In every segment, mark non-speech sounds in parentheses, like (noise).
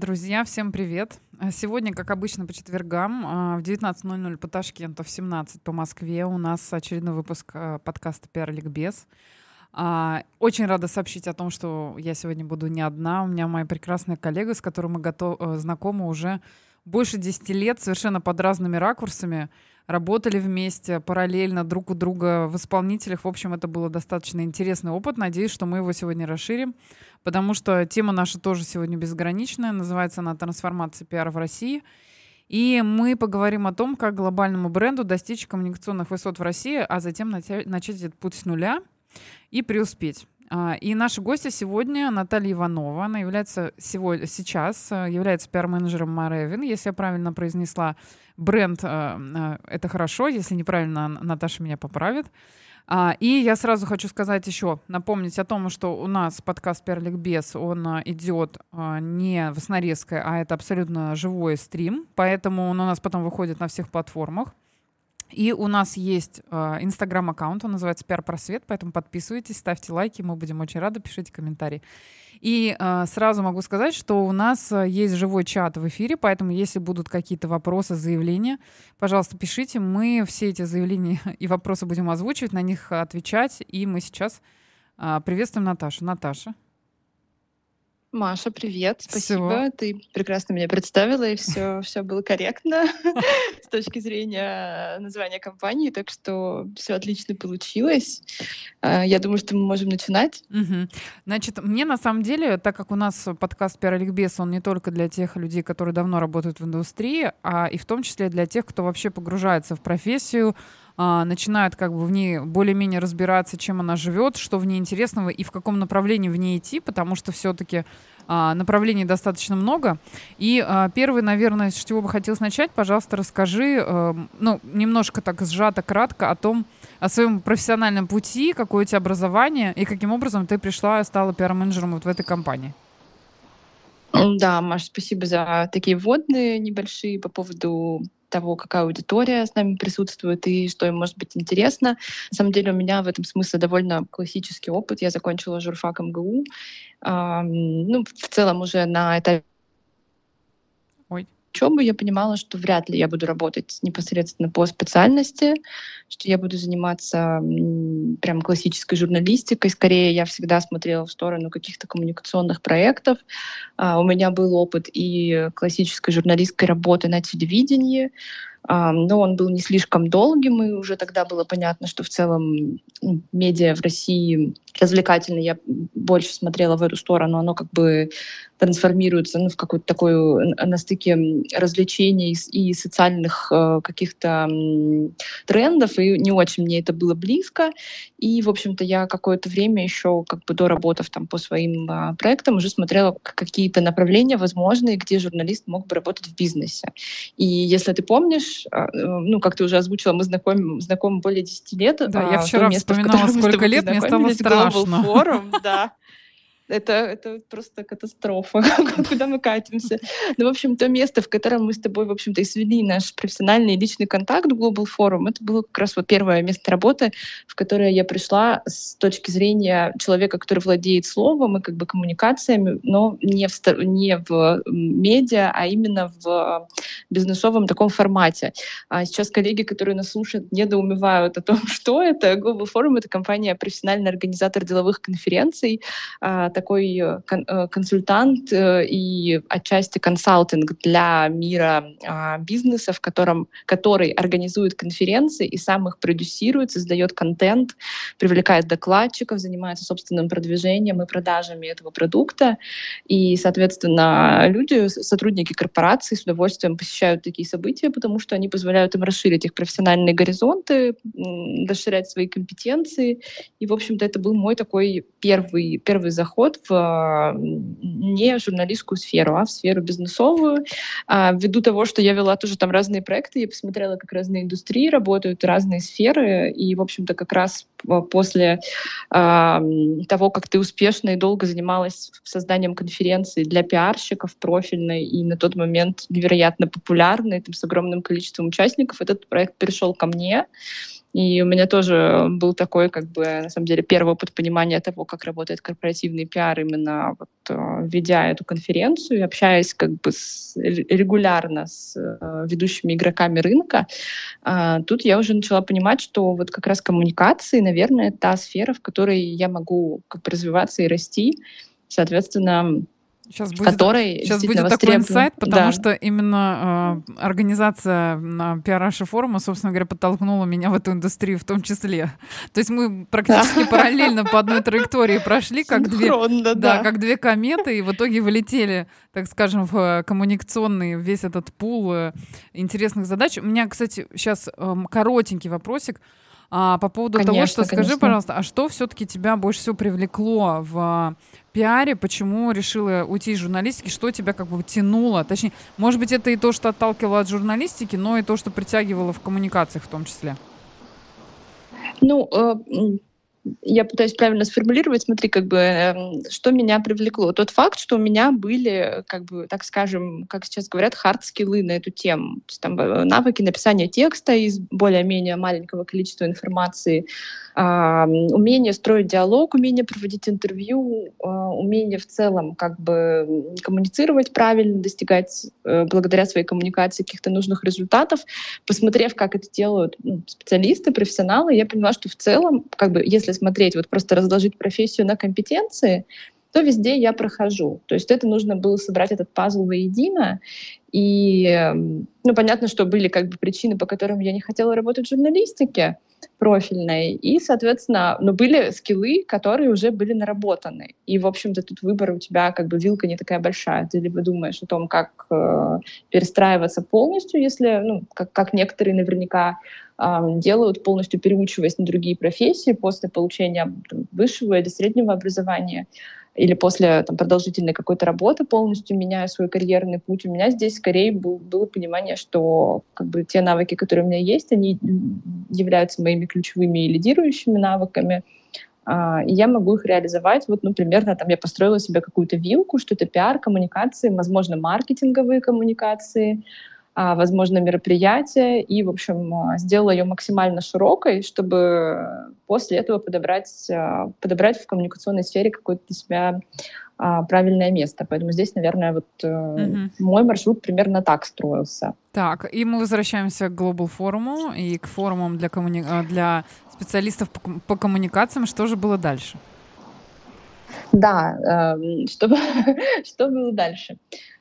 Друзья, всем привет. Сегодня, как обычно, по четвергам а, в 19.00 по Ташкенту, в 17 по Москве у нас очередной выпуск а, подкаста «Пиар Ликбез». А, очень рада сообщить о том, что я сегодня буду не одна. У меня моя прекрасная коллега, с которой мы готов, э, знакомы уже больше 10 лет, совершенно под разными ракурсами работали вместе параллельно друг у друга в исполнителях. В общем, это был достаточно интересный опыт. Надеюсь, что мы его сегодня расширим, потому что тема наша тоже сегодня безграничная. Называется она «Трансформация пиара в России». И мы поговорим о том, как глобальному бренду достичь коммуникационных высот в России, а затем начать этот путь с нуля и преуспеть. А, и наша гостья сегодня Наталья Иванова. Она является сегодня, сейчас э, является пиар-менеджером Маревин. Если я правильно произнесла бренд, э, э, это хорошо. Если неправильно, Наташа меня поправит. А, и я сразу хочу сказать еще, напомнить о том, что у нас подкаст «Перлик Без», он идет не в снарезкой, а это абсолютно живой стрим, поэтому он у нас потом выходит на всех платформах. И у нас есть инстаграм-аккаунт, он называется «Пиар Просвет», поэтому подписывайтесь, ставьте лайки, мы будем очень рады, пишите комментарии. И э, сразу могу сказать, что у нас есть живой чат в эфире, поэтому если будут какие-то вопросы, заявления, пожалуйста, пишите. Мы все эти заявления (laughs) и вопросы будем озвучивать, на них отвечать. И мы сейчас э, приветствуем Наташу. Наташа. Маша, привет, спасибо. Всё. Ты прекрасно меня представила, и все, (laughs) все было корректно (laughs) с точки зрения названия компании, так что все отлично получилось. А, я думаю, что мы можем начинать. Угу. Значит, мне на самом деле, так как у нас подкаст «Пиар он не только для тех людей, которые давно работают в индустрии, а и в том числе для тех, кто вообще погружается в профессию, а, начинают как бы в ней более-менее разбираться, чем она живет, что в ней интересного и в каком направлении в ней идти, потому что все-таки а, направлений достаточно много. И а, первый, наверное, с чего бы хотелось начать, пожалуйста, расскажи, ну, немножко так сжато, кратко о том, о своем профессиональном пути, какое у тебя образование и каким образом ты пришла и стала пиар-менеджером вот в этой компании. Да, Маш, спасибо за такие вводные небольшие по поводу того, какая аудитория с нами присутствует и что им может быть интересно. На самом деле у меня в этом смысле довольно классический опыт. Я закончила журфак МГУ. Ну, в целом уже на этапе учебы я понимала, что вряд ли я буду работать непосредственно по специальности, что я буду заниматься прям классической журналистикой. Скорее, я всегда смотрела в сторону каких-то коммуникационных проектов. Uh, у меня был опыт и классической журналистской работы на телевидении, но он был не слишком долгим, и уже тогда было понятно, что в целом медиа в России развлекательно. Я больше смотрела в эту сторону, оно как бы трансформируется ну, в какую-то такую на стыке развлечений и социальных э, каких-то трендов, и не очень мне это было близко. И, в общем-то, я какое-то время еще, как бы доработав там по своим э, проектам, уже смотрела какие-то направления возможные, где журналист мог бы работать в бизнесе. И если ты помнишь, э, ну, как ты уже озвучила, мы знакомы, знакомы более 10 лет. Да, а, я вчера место, вспоминала, сколько лет, мне стало страшно. Форум, да это, это просто катастрофа, (laughs) куда мы катимся. Ну, в общем, то место, в котором мы с тобой, в общем-то, и свели наш профессиональный и личный контакт Global Forum, это было как раз вот первое место работы, в которое я пришла с точки зрения человека, который владеет словом и как бы коммуникациями, но не в, не в медиа, а именно в бизнесовом таком формате. А сейчас коллеги, которые нас слушают, недоумевают о том, (laughs) что это. Global Forum — это компания, профессиональный организатор деловых конференций, а, такой э, э, консультант э, и отчасти консалтинг для мира а, бизнеса, в котором, который организует конференции и сам их продюсирует, создает контент, привлекает докладчиков, занимается собственным продвижением и продажами этого продукта. И, соответственно, люди, сотрудники корпорации с удовольствием посещают такие события, потому что они позволяют им расширить их профессиональные горизонты, расширять свои компетенции. И, в общем-то, это был мой такой первый, первый заход переход в а, не журналистскую сферу, а в сферу бизнесовую. А, ввиду того, что я вела тоже там разные проекты, я посмотрела, как разные индустрии работают, разные сферы, и, в общем-то, как раз после а, того, как ты успешно и долго занималась созданием конференции для пиарщиков профильной и на тот момент невероятно популярной, там, с огромным количеством участников, этот проект перешел ко мне. И у меня тоже был такой, как бы, на самом деле, первый опыт понимания того, как работает корпоративный пиар, именно вот, э, ведя эту конференцию и общаясь как бы с, регулярно с э, ведущими игроками рынка. А, тут я уже начала понимать, что вот как раз коммуникации, наверное, та сфера, в которой я могу как бы развиваться и расти. Соответственно, Сейчас будет, который сейчас будет такой инсайт, потому да. что именно э, организация на пиараше форума, собственно говоря, подтолкнула меня в эту индустрию в том числе. То есть мы практически параллельно по одной траектории прошли, как две, да, как две кометы, и в итоге вылетели, так скажем, в э, коммуникационный весь этот пул э, интересных задач. У меня, кстати, сейчас эм, коротенький вопросик. А, по поводу конечно, того, что конечно. скажи, пожалуйста, а что все-таки тебя больше всего привлекло в пиаре, почему решила уйти из журналистики, что тебя как бы тянуло? Точнее, может быть, это и то, что отталкивало от журналистики, но и то, что притягивало в коммуникациях в том числе. Ну, э, я пытаюсь правильно сформулировать, смотри, как бы, эм, что меня привлекло. Тот факт, что у меня были, как бы, так скажем, как сейчас говорят, хард-скиллы на эту тему. То есть, там, э, навыки написания текста из более-менее маленького количества информации, умение строить диалог, умение проводить интервью, а, умение в целом как бы коммуницировать правильно, достигать а, благодаря своей коммуникации каких-то нужных результатов. Посмотрев, как это делают ну, специалисты, профессионалы, я поняла, что в целом, как бы, если смотреть, вот просто разложить профессию на компетенции, то везде я прохожу. То есть это нужно было собрать этот пазл воедино. И, ну, понятно, что были как бы причины, по которым я не хотела работать в журналистике, профильной. И, соответственно, ну, были скиллы, которые уже были наработаны. И, в общем-то, тут выбор у тебя как бы вилка не такая большая. Ты либо думаешь о том, как э, перестраиваться полностью, если, ну, как, как некоторые наверняка делают, полностью переучиваясь на другие профессии после получения там, высшего или среднего образования, или после там, продолжительной какой-то работы полностью меняю свой карьерный путь. У меня здесь скорее был, было понимание, что как бы, те навыки, которые у меня есть, они являются моими ключевыми и лидирующими навыками. А, и я могу их реализовать. Вот, ну, примерно, там я построила себе какую-то вилку, что это пиар, коммуникации, возможно, маркетинговые коммуникации, возможно, мероприятие, и, в общем, а, сделала ее максимально широкой, чтобы после этого подобрать, а, подобрать в коммуникационной сфере какое-то для себя правильное место. Поэтому здесь, наверное, вот угу. мой маршрут примерно так строился. Так, и мы возвращаемся к Global форуму и к форумам для, коммуни... для специалистов по, по коммуникациям. Что же было дальше? Да, э, что, (laughs) что было дальше?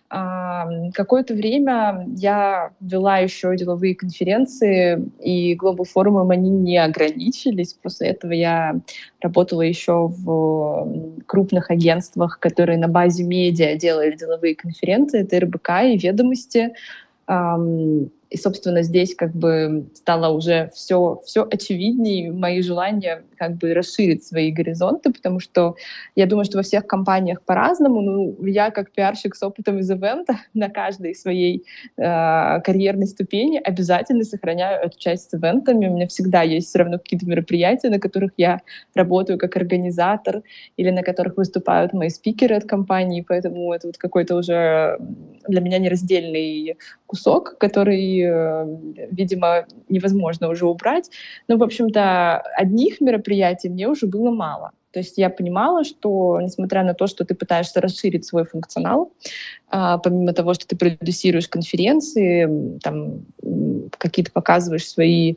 Какое-то время я вела еще деловые конференции, и Global форумом они не ограничились. После этого я работала еще в крупных агентствах, которые на базе медиа делали деловые конференции. Это РБК и «Ведомости». И, собственно, здесь как бы стало уже все, все очевиднее, мои желания как бы расширить свои горизонты, потому что я думаю, что во всех компаниях по-разному. Ну, я как пиарщик с опытом из ивента (laughs) на каждой своей э, карьерной ступени обязательно сохраняю эту часть с ивентами. У меня всегда есть все равно какие-то мероприятия, на которых я работаю как организатор или на которых выступают мои спикеры от компании, поэтому это вот какой-то уже для меня нераздельный кусок, который Э, видимо, невозможно уже убрать. Но, в общем-то, одних мероприятий мне уже было мало. То есть я понимала, что несмотря на то, что ты пытаешься расширить свой функционал, а, помимо того, что ты продюсируешь конференции, там какие-то показываешь свои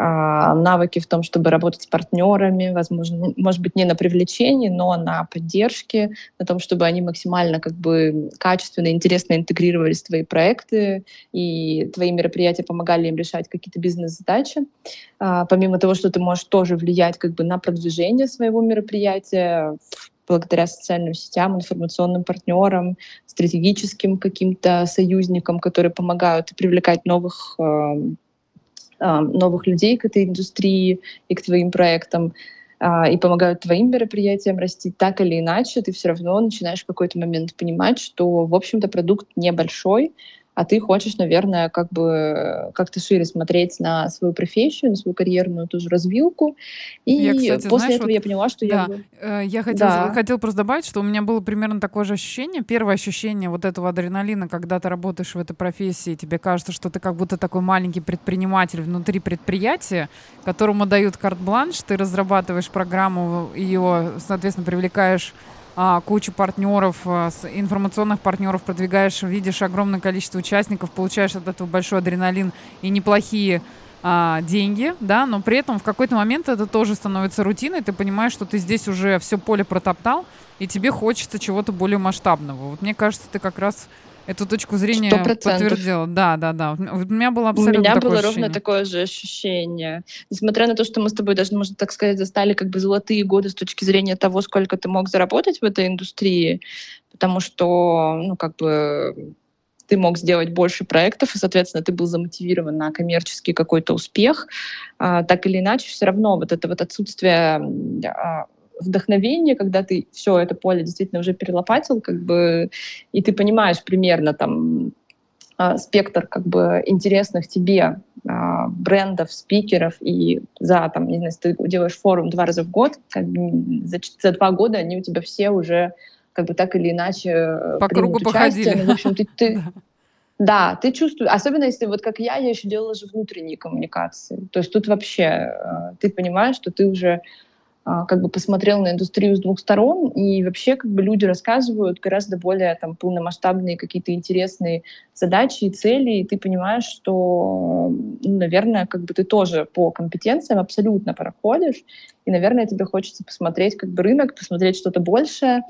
навыки в том, чтобы работать с партнерами, возможно, может быть, не на привлечении, но на поддержке, на том, чтобы они максимально как бы качественно интересно интегрировались в твои проекты, и твои мероприятия помогали им решать какие-то бизнес-задачи. А, помимо того, что ты можешь тоже влиять как бы на продвижение своего мероприятия, благодаря социальным сетям, информационным партнерам, стратегическим каким-то союзникам, которые помогают привлекать новых новых людей к этой индустрии и к твоим проектам а, и помогают твоим мероприятиям расти, так или иначе, ты все равно начинаешь в какой-то момент понимать, что, в общем-то, продукт небольшой, а ты хочешь, наверное, как бы как-то шире смотреть на свою профессию, на свою карьерную тоже развилку. И я, кстати, после знаешь, этого вот, я поняла, что да, я... Э, я хотела, да. хотела просто добавить, что у меня было примерно такое же ощущение. Первое ощущение вот этого адреналина, когда ты работаешь в этой профессии, тебе кажется, что ты как будто такой маленький предприниматель внутри предприятия, которому дают карт-бланш, ты разрабатываешь программу, ее, соответственно, привлекаешь а, кучу партнеров, а, информационных партнеров продвигаешь, видишь огромное количество участников, получаешь от этого большой адреналин и неплохие а, деньги, да, но при этом в какой-то момент это тоже становится рутиной, ты понимаешь, что ты здесь уже все поле протоптал, и тебе хочется чего-то более масштабного. Вот мне кажется, ты как раз эту точку зрения 100%. подтвердила. Да, да, да. У меня было абсолютно У меня такое было ощущение. ровно такое же ощущение. Несмотря на то, что мы с тобой даже, можно так сказать, застали как бы золотые годы с точки зрения того, сколько ты мог заработать в этой индустрии, потому что, ну, как бы ты мог сделать больше проектов, и, соответственно, ты был замотивирован на коммерческий какой-то успех, а, так или иначе, все равно вот это вот отсутствие а, вдохновение, когда ты все это поле действительно уже перелопатил, как бы, и ты понимаешь примерно там а, спектр как бы интересных тебе а, брендов, спикеров, и за, там, не знаю, если ты делаешь форум два раза в год, как бы, за, за два года они у тебя все уже как бы так или иначе э, по кругу участие. походили. Ну, в общем, ты, ты, (laughs) да, ты чувствуешь, особенно если вот как я, я еще делала же внутренние коммуникации. То есть тут вообще э, ты понимаешь, что ты уже как бы посмотрел на индустрию с двух сторон, и вообще как бы люди рассказывают гораздо более там полномасштабные какие-то интересные задачи и цели, и ты понимаешь, что, ну, наверное, как бы ты тоже по компетенциям абсолютно проходишь, и, наверное, тебе хочется посмотреть как бы рынок, посмотреть что-то большее.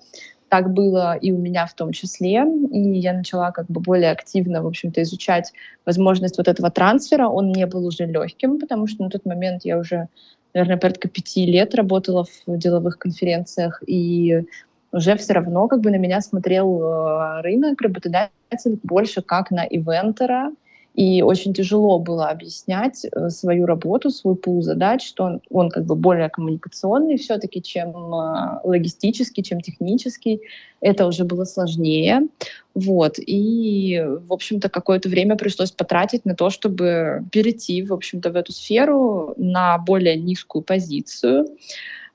Так было и у меня в том числе, и я начала как бы более активно, в общем-то, изучать возможность вот этого трансфера. Он не был уже легким, потому что на тот момент я уже наверное, порядка пяти лет работала в деловых конференциях, и уже все равно как бы на меня смотрел э, рынок, работодатель больше как на ивентера, и очень тяжело было объяснять э, свою работу, свой пул задач, что он, он как бы более коммуникационный все-таки, чем э, логистический, чем технический. Это уже было сложнее. Вот. И, в общем-то, какое-то время пришлось потратить на то, чтобы перейти, в общем-то, в эту сферу на более низкую позицию.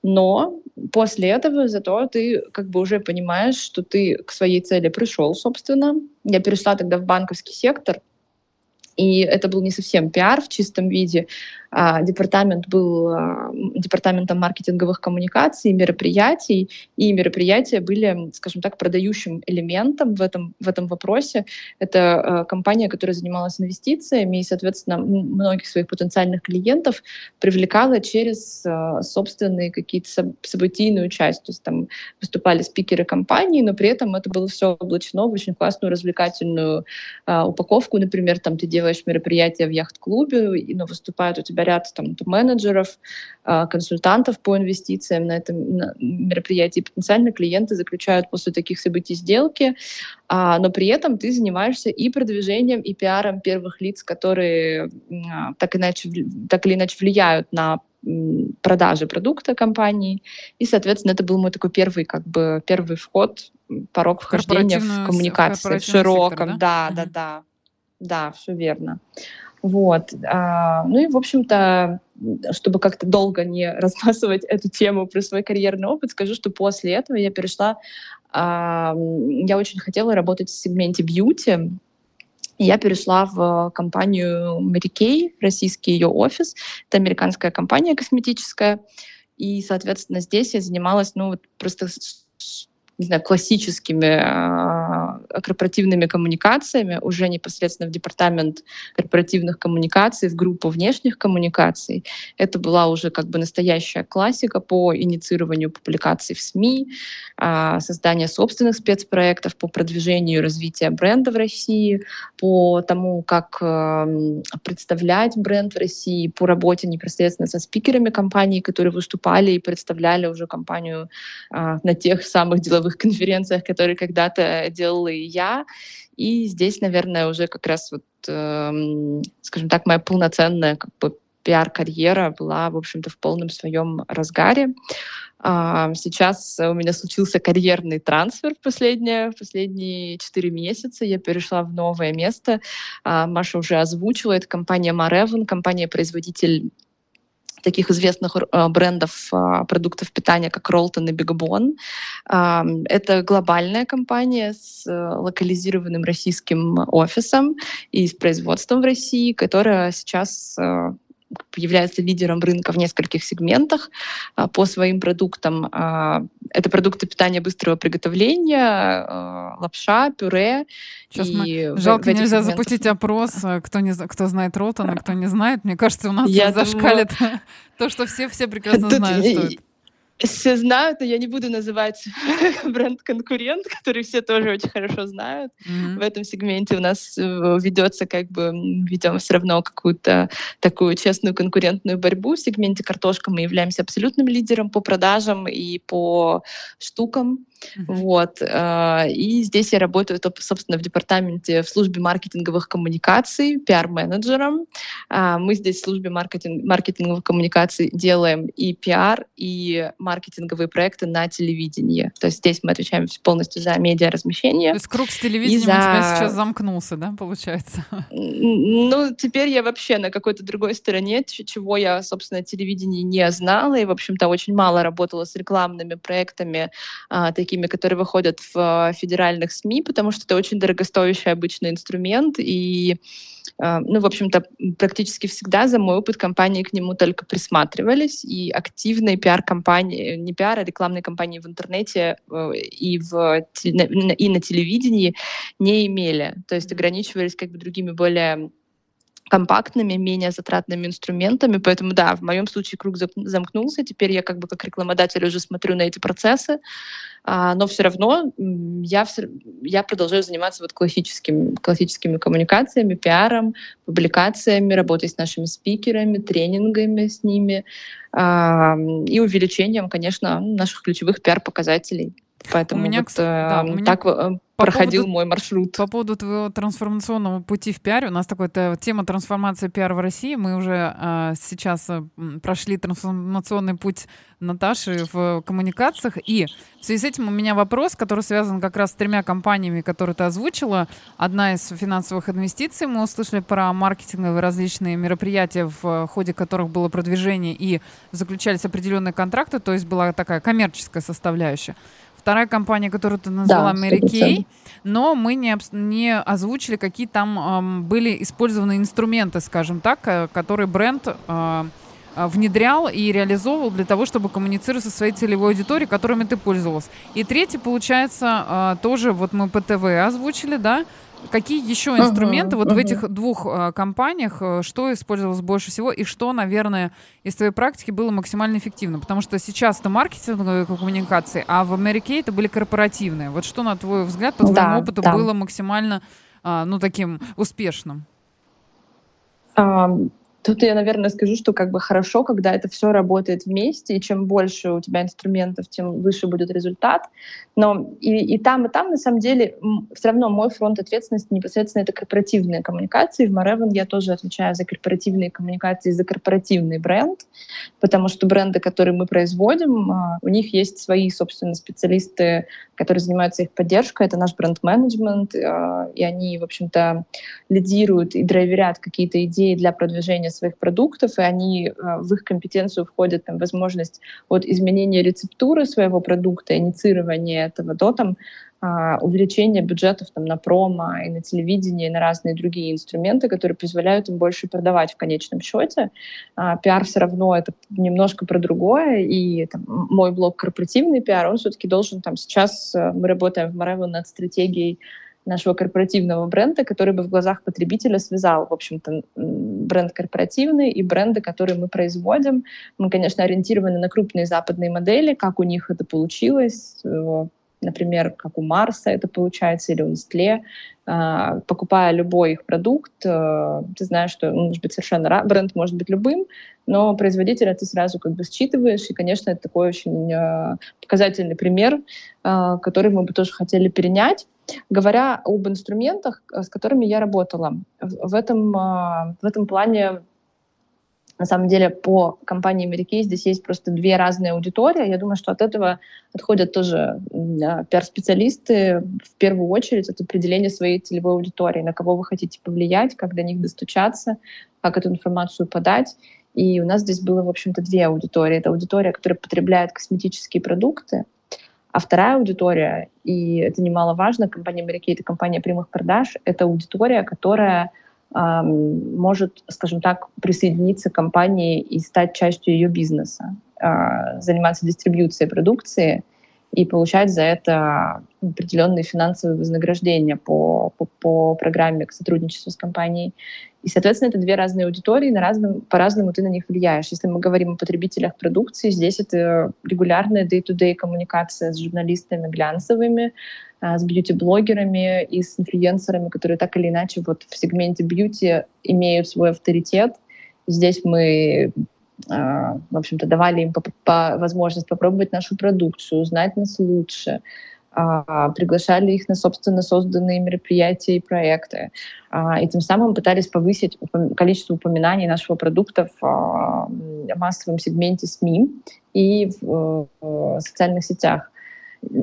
Но после этого зато ты как бы уже понимаешь, что ты к своей цели пришел, собственно. Я перешла тогда в банковский сектор, и это был не совсем пиар в чистом виде, департамент был а, департаментом маркетинговых коммуникаций, мероприятий, и мероприятия были, скажем так, продающим элементом в этом, в этом вопросе. Это а, компания, которая занималась инвестициями и, соответственно, многих своих потенциальных клиентов привлекала через собственные какие-то событийную часть. То есть там выступали спикеры компании, но при этом это было все облачено в очень классную развлекательную упаковку. Например, там ты делаешь мероприятие в яхт-клубе, но выступают у тебя ряд там, менеджеров, а, консультантов по инвестициям на этом мероприятии. Потенциально клиенты заключают после таких событий сделки, а, но при этом ты занимаешься и продвижением, и пиаром первых лиц, которые а, так, иначе, так или иначе влияют на продажи продукта компании. И, соответственно, это был мой такой первый, как бы, первый вход, порог вхождения в коммуникации в, в широком. Сектор, да, да, да, да, да, все верно. Вот. А, ну и, в общем-то, чтобы как-то долго не (laughs) размазывать эту тему про свой карьерный опыт, скажу, что после этого я перешла... А, я очень хотела работать в сегменте бьюти, я перешла в компанию Mary Kay, российский ее офис. Это американская компания косметическая. И, соответственно, здесь я занималась, ну, вот просто не знаю, классическими э, корпоративными коммуникациями, уже непосредственно в департамент корпоративных коммуникаций, в группу внешних коммуникаций. Это была уже как бы настоящая классика по инициированию публикаций в СМИ, э, создание собственных спецпроектов по продвижению и развитию бренда в России, по тому, как э, представлять бренд в России, по работе непосредственно со спикерами компании, которые выступали и представляли уже компанию э, на тех самых деловых ивентовых (laughs) конференциях, которые когда-то делала и я. И здесь, наверное, уже как раз вот, э, скажем так, моя полноценная как бы пиар-карьера была, в общем-то, в полном своем разгаре. А, сейчас у меня случился карьерный трансфер в последние, последние 4 месяца. Я перешла в новое место. А, Маша уже озвучила. Это компания Marevon, компания-производитель таких известных э, брендов э, продуктов питания, как Ролтон и Бигбон. Э, это глобальная компания с локализированным российским офисом и с производством в России, которая сейчас является лидером рынка в нескольких сегментах а, по своим продуктам. А, это продукты питания быстрого приготовления, а, лапша, пюре. Сейчас и мы... Жалко, нельзя сегментах... запустить опрос, кто, не, кто знает Ротана, кто не знает. Мне кажется, у нас Я зашкалит думаю... (laughs) то, что все, все прекрасно знают, что это. Все знают, но я не буду называть (laughs) бренд-конкурент, который все тоже очень хорошо знают. Mm-hmm. В этом сегменте у нас э, ведется как бы, ведем все равно какую-то такую честную конкурентную борьбу. В сегменте картошка мы являемся абсолютным лидером по продажам и по штукам. Uh-huh. Вот. Э, и здесь я работаю, собственно, в департаменте в службе маркетинговых коммуникаций, пиар-менеджером. А, мы здесь в службе маркетинг, маркетинговых коммуникаций делаем и пиар, и маркетинговые проекты на телевидении. То есть здесь мы отвечаем полностью за медиаразмещение. То есть круг с телевидением за... у тебя сейчас замкнулся, да, получается? (laughs) Ну, теперь я вообще на какой-то другой стороне, чего я, собственно, телевидении не знала, и, в общем-то, очень мало работала с рекламными проектами, а, такими, которые выходят в а, федеральных СМИ, потому что это очень дорогостоящий обычный инструмент, и а, ну, в общем-то, практически всегда за мой опыт компании к нему только присматривались, и активной пиар-компании, не пиар, а рекламной кампании в интернете э, и, в, и на телевидении не имели. То есть ограничивались как бы другими более компактными, менее затратными инструментами. Поэтому да, в моем случае круг замкнулся. Теперь я как бы как рекламодатель уже смотрю на эти процессы, а, но все равно я, я продолжаю заниматься вот классическими, классическими коммуникациями, пиаром, публикациями, работой с нашими спикерами, тренингами с ними а, и увеличением, конечно, наших ключевых пиар-показателей. Поэтому у меня, вот, да, э, у меня... так э, по проходил поводу, мой маршрут. По поводу твоего трансформационного пути в пиаре, у нас такая тема трансформации пиара в России. Мы уже э, сейчас э, прошли трансформационный путь Наташи в коммуникациях. И в связи с этим у меня вопрос, который связан как раз с тремя компаниями, которые ты озвучила. Одна из финансовых инвестиций. Мы услышали про маркетинговые различные мероприятия, в ходе которых было продвижение и заключались определенные контракты, то есть была такая коммерческая составляющая. Вторая компания, которую ты назвала, да, Mary Kay, но мы не, не озвучили, какие там эм, были использованы инструменты, скажем так, э, которые бренд э, внедрял и реализовывал для того, чтобы коммуницировать со своей целевой аудиторией, которыми ты пользовалась. И третий, получается, э, тоже вот мы ПТВ озвучили, да, Какие еще инструменты uh-huh, вот uh-huh. в этих двух э, компаниях, э, что использовалось больше всего и что, наверное, из твоей практики было максимально эффективно? Потому что сейчас это маркетинговые коммуникации, а в Америке это были корпоративные. Вот что, на твой взгляд, по твоему да, опыту да. было максимально, э, ну, таким успешным? Um Тут я, наверное, скажу, что как бы хорошо, когда это все работает вместе, и чем больше у тебя инструментов, тем выше будет результат. Но и, и там, и там, на самом деле, все равно мой фронт ответственности непосредственно это корпоративные коммуникации. В Marevon я тоже отвечаю за корпоративные коммуникации, за корпоративный бренд, потому что бренды, которые мы производим, а, у них есть свои, собственно, специалисты, которые занимаются их поддержкой. Это наш бренд-менеджмент, а, и они, в общем-то, лидируют и драйверят какие-то идеи для продвижения своих продуктов, и они, э, в их компетенцию входит там, возможность от изменения рецептуры своего продукта, инициирования этого до там, а, увеличения бюджетов там, на промо и на телевидении, и на разные другие инструменты, которые позволяют им больше продавать в конечном счете. А, пиар все равно это немножко про другое, и там, мой блог корпоративный пиар, он все-таки должен там сейчас, э, мы работаем в Marevo над стратегией нашего корпоративного бренда, который бы в глазах потребителя связал, в общем-то, бренд корпоративный и бренды, которые мы производим. Мы, конечно, ориентированы на крупные западные модели, как у них это получилось, например, как у Марса это получается, или у Nestle, а, покупая любой их продукт, э, ты знаешь, что он может быть совершенно бренд может быть любым, но производителя ты сразу как бы считываешь, и, конечно, это такой очень э, показательный пример, э, который мы бы тоже хотели перенять. Говоря об инструментах, с которыми я работала, в этом, в этом плане на самом деле по компании Америки здесь есть просто две разные аудитории. Я думаю, что от этого отходят тоже пиар-специалисты в первую очередь от определения своей целевой аудитории, на кого вы хотите повлиять, как до них достучаться, как эту информацию подать. И у нас здесь было, в общем-то, две аудитории. Это аудитория, которая потребляет косметические продукты, а вторая аудитория, и это немаловажно, компания Америки — это компания прямых продаж, это аудитория, которая может, скажем так, присоединиться к компании и стать частью ее бизнеса, а, заниматься дистрибьюцией продукции и получать за это определенные финансовые вознаграждения по, по, по программе к сотрудничеству с компанией. И, соответственно, это две разные аудитории, на разном, по-разному ты на них влияешь. Если мы говорим о потребителях продукции, здесь это регулярная day-to-day коммуникация с журналистами глянцевыми, а, с бьюти-блогерами и с инфлюенсерами, которые так или иначе вот в сегменте бьюти имеют свой авторитет. Здесь мы а, в общем-то, давали им по, по возможность попробовать нашу продукцию, узнать нас лучше, приглашали их на собственно созданные мероприятия и проекты. А, и тем самым пытались повысить количество упоминаний нашего продукта в массовом сегменте СМИ и в социальных сетях.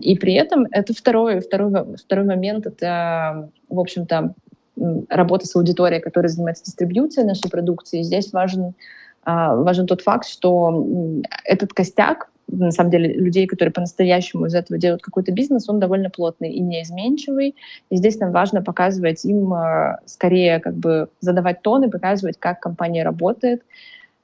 И при этом это второй, второй, второй момент, это, в общем-то, работа с аудиторией, которая занимается дистрибьюцией нашей продукции. Здесь важен, важен тот факт, что этот костяк на самом деле, людей, которые по-настоящему из этого делают какой-то бизнес, он довольно плотный и неизменчивый. И здесь нам важно показывать им э, скорее как бы задавать тон и показывать, как компания работает,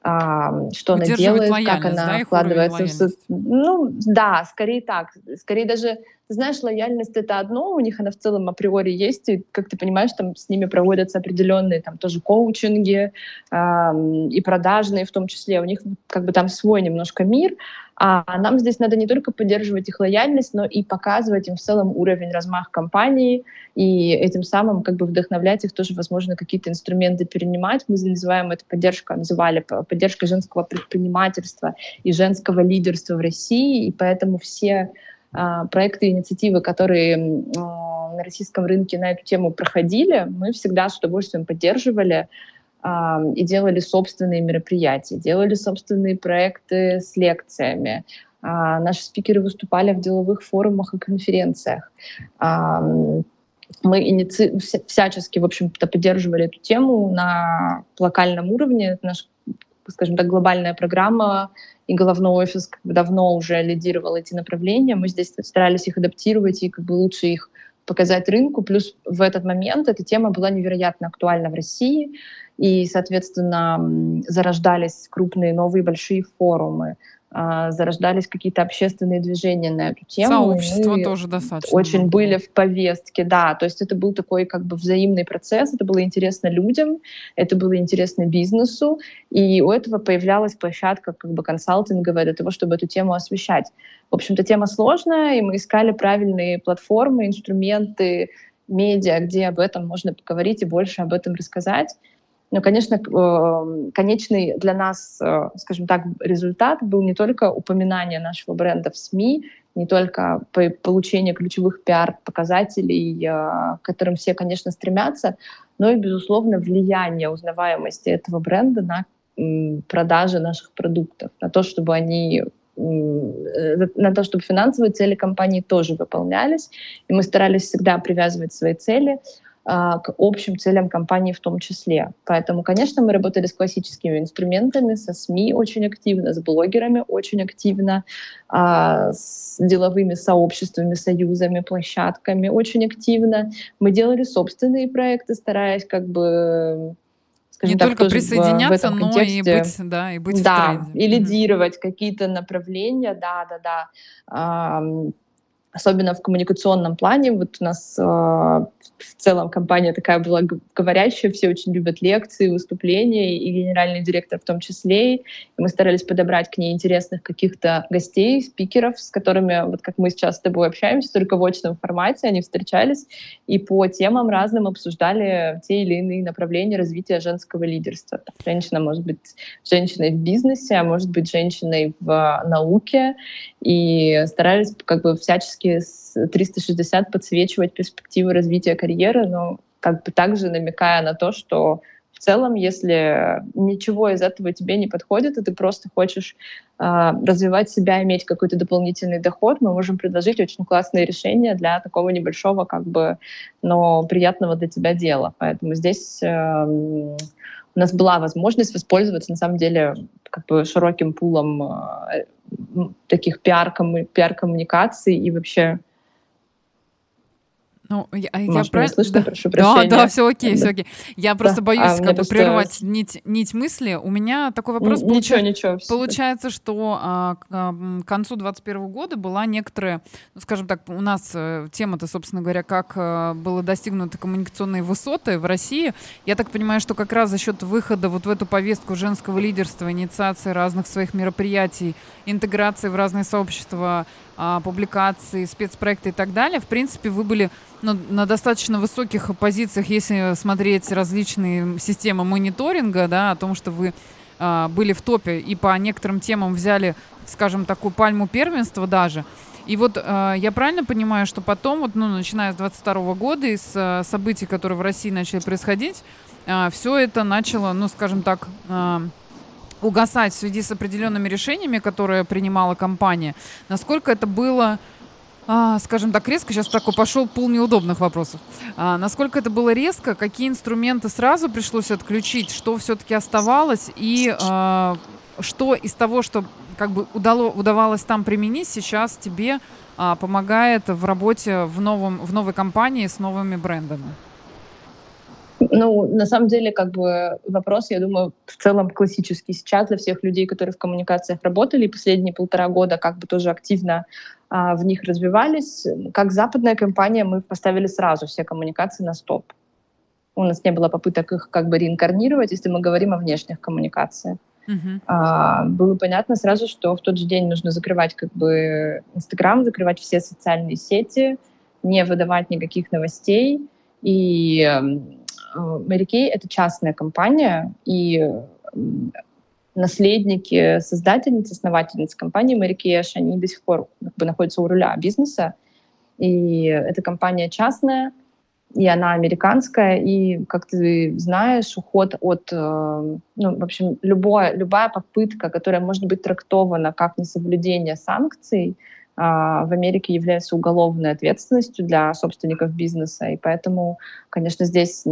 а, что она делает, как она да, вкладывается в... Ну, да, скорее так. Скорее даже, ты знаешь, лояльность — это одно, у них она в целом априори есть, и, как ты понимаешь, там с ними проводятся определенные там тоже коучинги э, и продажные в том числе. У них как бы там свой немножко мир, а нам здесь надо не только поддерживать их лояльность, но и показывать им в целом уровень размах компании, и этим самым как бы вдохновлять их тоже, возможно, какие-то инструменты перенимать. Мы называем это поддержка, называли поддержка женского предпринимательства и женского лидерства в России, и поэтому все а, проекты и инициативы, которые а, на российском рынке на эту тему проходили, мы всегда с удовольствием поддерживали, и делали собственные мероприятия, делали собственные проекты с лекциями. А, наши спикеры выступали в деловых форумах и конференциях. Мы иници... всячески, в общем-то, поддерживали эту тему на локальном уровне. Это наша, скажем так, глобальная программа, и головной офис давно уже лидировал эти направления. Мы здесь старались их адаптировать и как бы лучше их показать рынку. Плюс в этот момент эта тема была невероятно актуальна в России и, соответственно, зарождались крупные новые большие форумы, зарождались какие-то общественные движения на эту тему. Сообщество мы тоже достаточно. Очень много. были в повестке, да. То есть это был такой как бы взаимный процесс, это было интересно людям, это было интересно бизнесу, и у этого появлялась площадка как бы консалтинговая для того, чтобы эту тему освещать. В общем-то, тема сложная, и мы искали правильные платформы, инструменты, медиа, где об этом можно поговорить и больше об этом рассказать. Но, конечно, эм, конечный для нас, э, скажем так, результат был не только упоминание нашего бренда в СМИ, не только получение ключевых пиар-показателей, э, к которым все, конечно, стремятся, но и, безусловно, влияние узнаваемости этого бренда на продажи наших продуктов, на то, чтобы они э, на то, чтобы финансовые цели компании тоже выполнялись. И мы старались всегда привязывать свои цели к общим целям компании в том числе. Поэтому, конечно, мы работали с классическими инструментами, со СМИ очень активно, с блогерами очень активно, а, с деловыми сообществами, союзами, площадками очень активно. Мы делали собственные проекты, стараясь как бы не так, только присоединяться, но контексте, и быть, да, и быть да, в тренде. и лидировать mm-hmm. какие-то направления, да, да, да особенно в коммуникационном плане. Вот у нас э, в целом компания такая была говорящая, все очень любят лекции, выступления, и генеральный директор в том числе. И мы старались подобрать к ней интересных каких-то гостей, спикеров, с которыми, вот как мы сейчас с тобой общаемся, только в очном формате, они встречались и по темам разным обсуждали те или иные направления развития женского лидерства. Женщина может быть женщиной в бизнесе, а может быть женщиной в науке, и старались как бы всячески с 360 подсвечивать перспективы развития карьеры, но как бы также намекая на то, что В целом, если ничего из этого тебе не подходит, и ты просто хочешь э, развивать себя, иметь какой-то дополнительный доход, мы можем предложить очень классные решения для такого небольшого, как бы, но приятного для тебя дела. Поэтому здесь э, у нас была возможность воспользоваться, на самом деле, как бы широким пулом э, таких пиар-коммуникаций и вообще ну, я, Маш, я правильно... слышно, да, прошу прощения. Да, да, все окей, все окей. Я просто да. боюсь а, как бы просто... прервать нить, нить мысли. У меня такой вопрос. Ничего, получается, ничего. Получается, что а, к концу 2021 года была некоторая, ну, скажем так, у нас э, тема-то, собственно говоря, как а, было достигнуты коммуникационные высоты в России. Я так понимаю, что как раз за счет выхода вот в эту повестку женского лидерства, инициации разных своих мероприятий, интеграции в разные сообщества, а, публикации, спецпроекты и так далее, в принципе, вы были ну, на достаточно высоких позициях, если смотреть различные системы мониторинга, да, о том, что вы а, были в топе и по некоторым темам взяли, скажем, такую пальму первенства даже. И вот э, я правильно понимаю, что потом, вот, ну, начиная с 22 года, из э, событий, которые в России начали происходить, э, все это начало, ну, скажем так, э, угасать в связи с определенными решениями, которые принимала компания, насколько это было а, скажем так, резко, сейчас такой пошел пул неудобных вопросов. А, насколько это было резко, какие инструменты сразу пришлось отключить, что все-таки оставалось, и а, что из того, что как бы удало, удавалось там применить, сейчас тебе помогает в работе в, новом, в новой компании с новыми брендами? Ну, на самом деле, как бы вопрос, я думаю, в целом классический сейчас для всех людей, которые в коммуникациях работали последние полтора года, как бы тоже активно а, в них развивались. Как западная компания мы поставили сразу все коммуникации на стоп. У нас не было попыток их как бы реинкарнировать, если мы говорим о внешних коммуникациях. Uh-huh. А, было понятно сразу, что в тот же день нужно закрывать как бы Инстаграм, закрывать все социальные сети, не выдавать никаких новостей. И Mary Kay — это частная компания, и наследники, создательницы, основательницы компании Mary Kay, они до сих пор как бы, находятся у руля бизнеса. И эта компания частная, и она американская, и, как ты знаешь, уход от, э, ну, в общем, любое, любая попытка, которая может быть трактована как несоблюдение санкций, в Америке является уголовной ответственностью для собственников бизнеса. И поэтому, конечно, здесь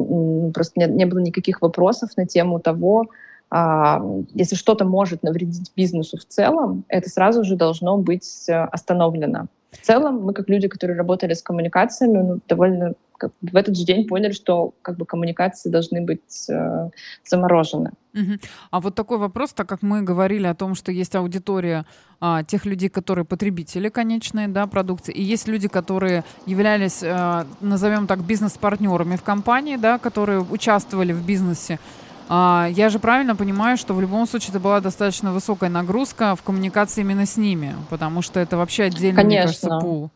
просто не, не было никаких вопросов на тему того, а, если что-то может навредить бизнесу в целом, это сразу же должно быть э, остановлено. В целом, мы как люди, которые работали с коммуникациями, ну, довольно как, в этот же день поняли, что как бы коммуникации должны быть э, заморожены. Угу. А вот такой вопрос, так как мы говорили о том, что есть аудитория а, тех людей, которые потребители конечные да, продукции, и есть люди, которые являлись, а, назовем так, бизнес-партнерами в компании, да, которые участвовали в бизнесе. А, я же правильно понимаю, что в любом случае это была достаточно высокая нагрузка в коммуникации именно с ними, потому что это вообще отдельный, Конечно. мне кажется, пул.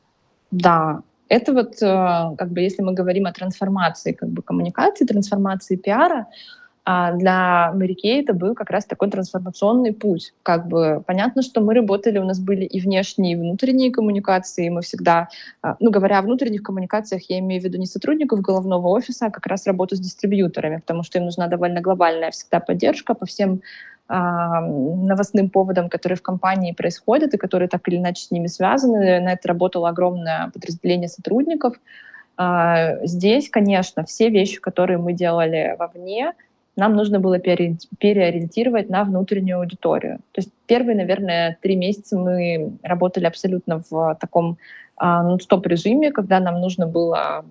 Да, это вот, э, как бы, если мы говорим о трансформации как бы, коммуникации, трансформации пиара, а для Марикей это был как раз такой трансформационный путь. Как бы понятно, что мы работали, у нас были и внешние, и внутренние коммуникации, мы всегда, а, ну говоря о внутренних коммуникациях, я имею в виду не сотрудников головного офиса, а как раз работу с дистрибьюторами, потому что им нужна довольно глобальная всегда поддержка по всем новостным поводам, которые в компании происходят и которые так или иначе с ними связаны. На это работало огромное подразделение сотрудников. А, здесь, конечно, все вещи, которые мы делали вовне, нам нужно было переориентировать на внутреннюю аудиторию. То есть первые, наверное, три месяца мы работали абсолютно в таком а, стоп-режиме, когда нам нужно было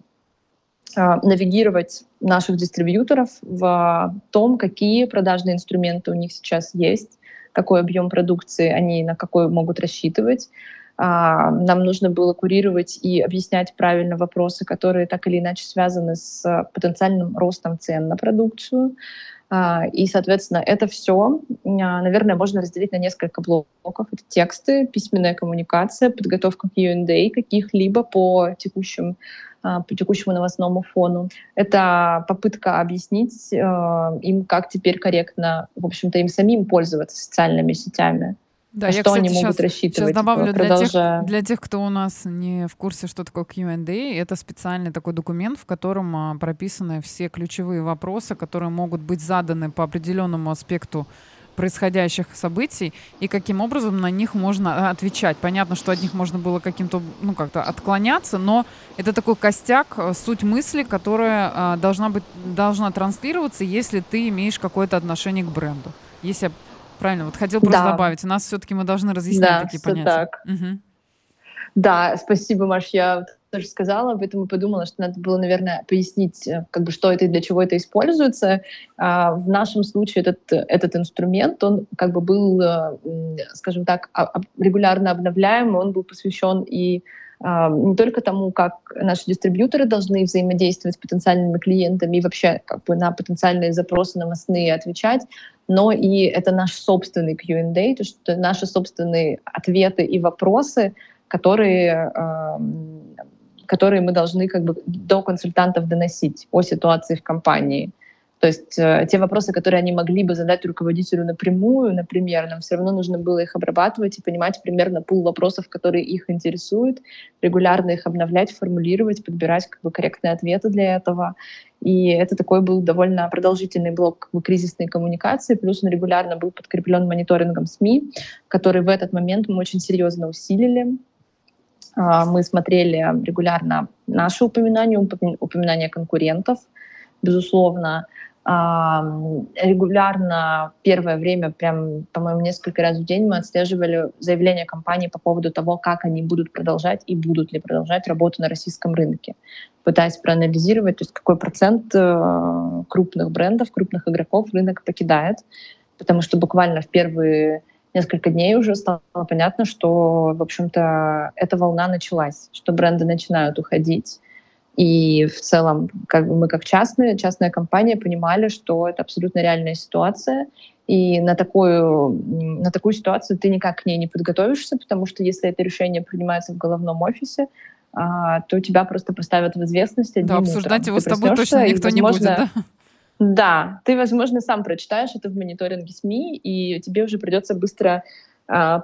а, навигировать наших дистрибьюторов в том, какие продажные инструменты у них сейчас есть, какой объем продукции они на какой могут рассчитывать. А, нам нужно было курировать и объяснять правильно вопросы, которые так или иначе связаны с потенциальным ростом цен на продукцию. А, и, соответственно, это все, наверное, можно разделить на несколько блоков. Это тексты, письменная коммуникация, подготовка к Q&A каких-либо по текущим а, по текущему новостному фону. Это попытка объяснить э, им, как теперь корректно, в общем-то, им самим пользоваться социальными сетями. Да, я, что кстати, они могут сейчас, рассчитывать. Сейчас добавлю продолжая... для, тех, для тех, кто у нас не в курсе, что такое Q&A, это специальный такой документ, в котором а, прописаны все ключевые вопросы, которые могут быть заданы по определенному аспекту происходящих событий и каким образом на них можно а, отвечать. Понятно, что от них можно было каким-то, ну, как-то отклоняться, но это такой костяк, а, суть мысли, которая а, должна быть, должна транслироваться, если ты имеешь какое-то отношение к бренду. Если Правильно, вот хотел просто да. добавить. У нас все-таки мы должны разъяснять да, такие понятия. так. Угу. Да, спасибо, Маш, я тоже сказала, поэтому подумала, что надо было, наверное, пояснить, э, как бы, что это и для чего это используется. А в нашем случае этот, этот инструмент, он как бы был, э, скажем так, регулярно обновляем, он был посвящен и а, не только тому, как наши дистрибьюторы должны взаимодействовать с потенциальными клиентами и вообще как бы на потенциальные запросы новостные отвечать, но и это наш собственный Q&A, то есть наши собственные ответы и вопросы, которые, которые мы должны как бы до консультантов доносить о ситуации в компании. То есть э, те вопросы, которые они могли бы задать руководителю напрямую, например, нам все равно нужно было их обрабатывать и понимать примерно пул вопросов, которые их интересуют, регулярно их обновлять, формулировать, подбирать как бы корректные ответы для этого. И это такой был довольно продолжительный блок кризисной коммуникации, плюс он регулярно был подкреплен мониторингом СМИ, который в этот момент мы очень серьезно усилили. А, мы смотрели регулярно наши упоминания, упоминания конкурентов, безусловно, регулярно первое время, прям, по-моему, несколько раз в день мы отслеживали заявления компании по поводу того, как они будут продолжать и будут ли продолжать работу на российском рынке, пытаясь проанализировать, то есть какой процент э, крупных брендов, крупных игроков рынок покидает, потому что буквально в первые несколько дней уже стало понятно, что, в общем-то, эта волна началась, что бренды начинают уходить и в целом как бы мы как частная, частная компания понимали, что это абсолютно реальная ситуация. И на такую, на такую ситуацию ты никак к ней не подготовишься, потому что если это решение принимается в головном офисе, а, то тебя просто поставят в известность Да, обсуждать утром. его с тобой точно никто возможно, не будет, да? Да, ты, возможно, сам прочитаешь это в мониторинге СМИ, и тебе уже придется быстро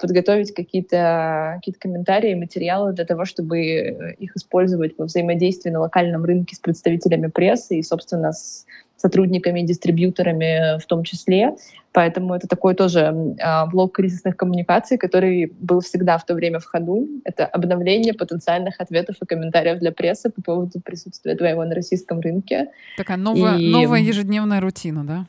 подготовить какие-то какие комментарии, материалы для того, чтобы их использовать во взаимодействии на локальном рынке с представителями прессы и, собственно, с сотрудниками и дистрибьюторами в том числе. Поэтому это такой тоже а, блок кризисных коммуникаций, который был всегда в то время в ходу. Это обновление потенциальных ответов и комментариев для прессы по поводу присутствия твоего на российском рынке. Такая новая, и... новая ежедневная рутина, да?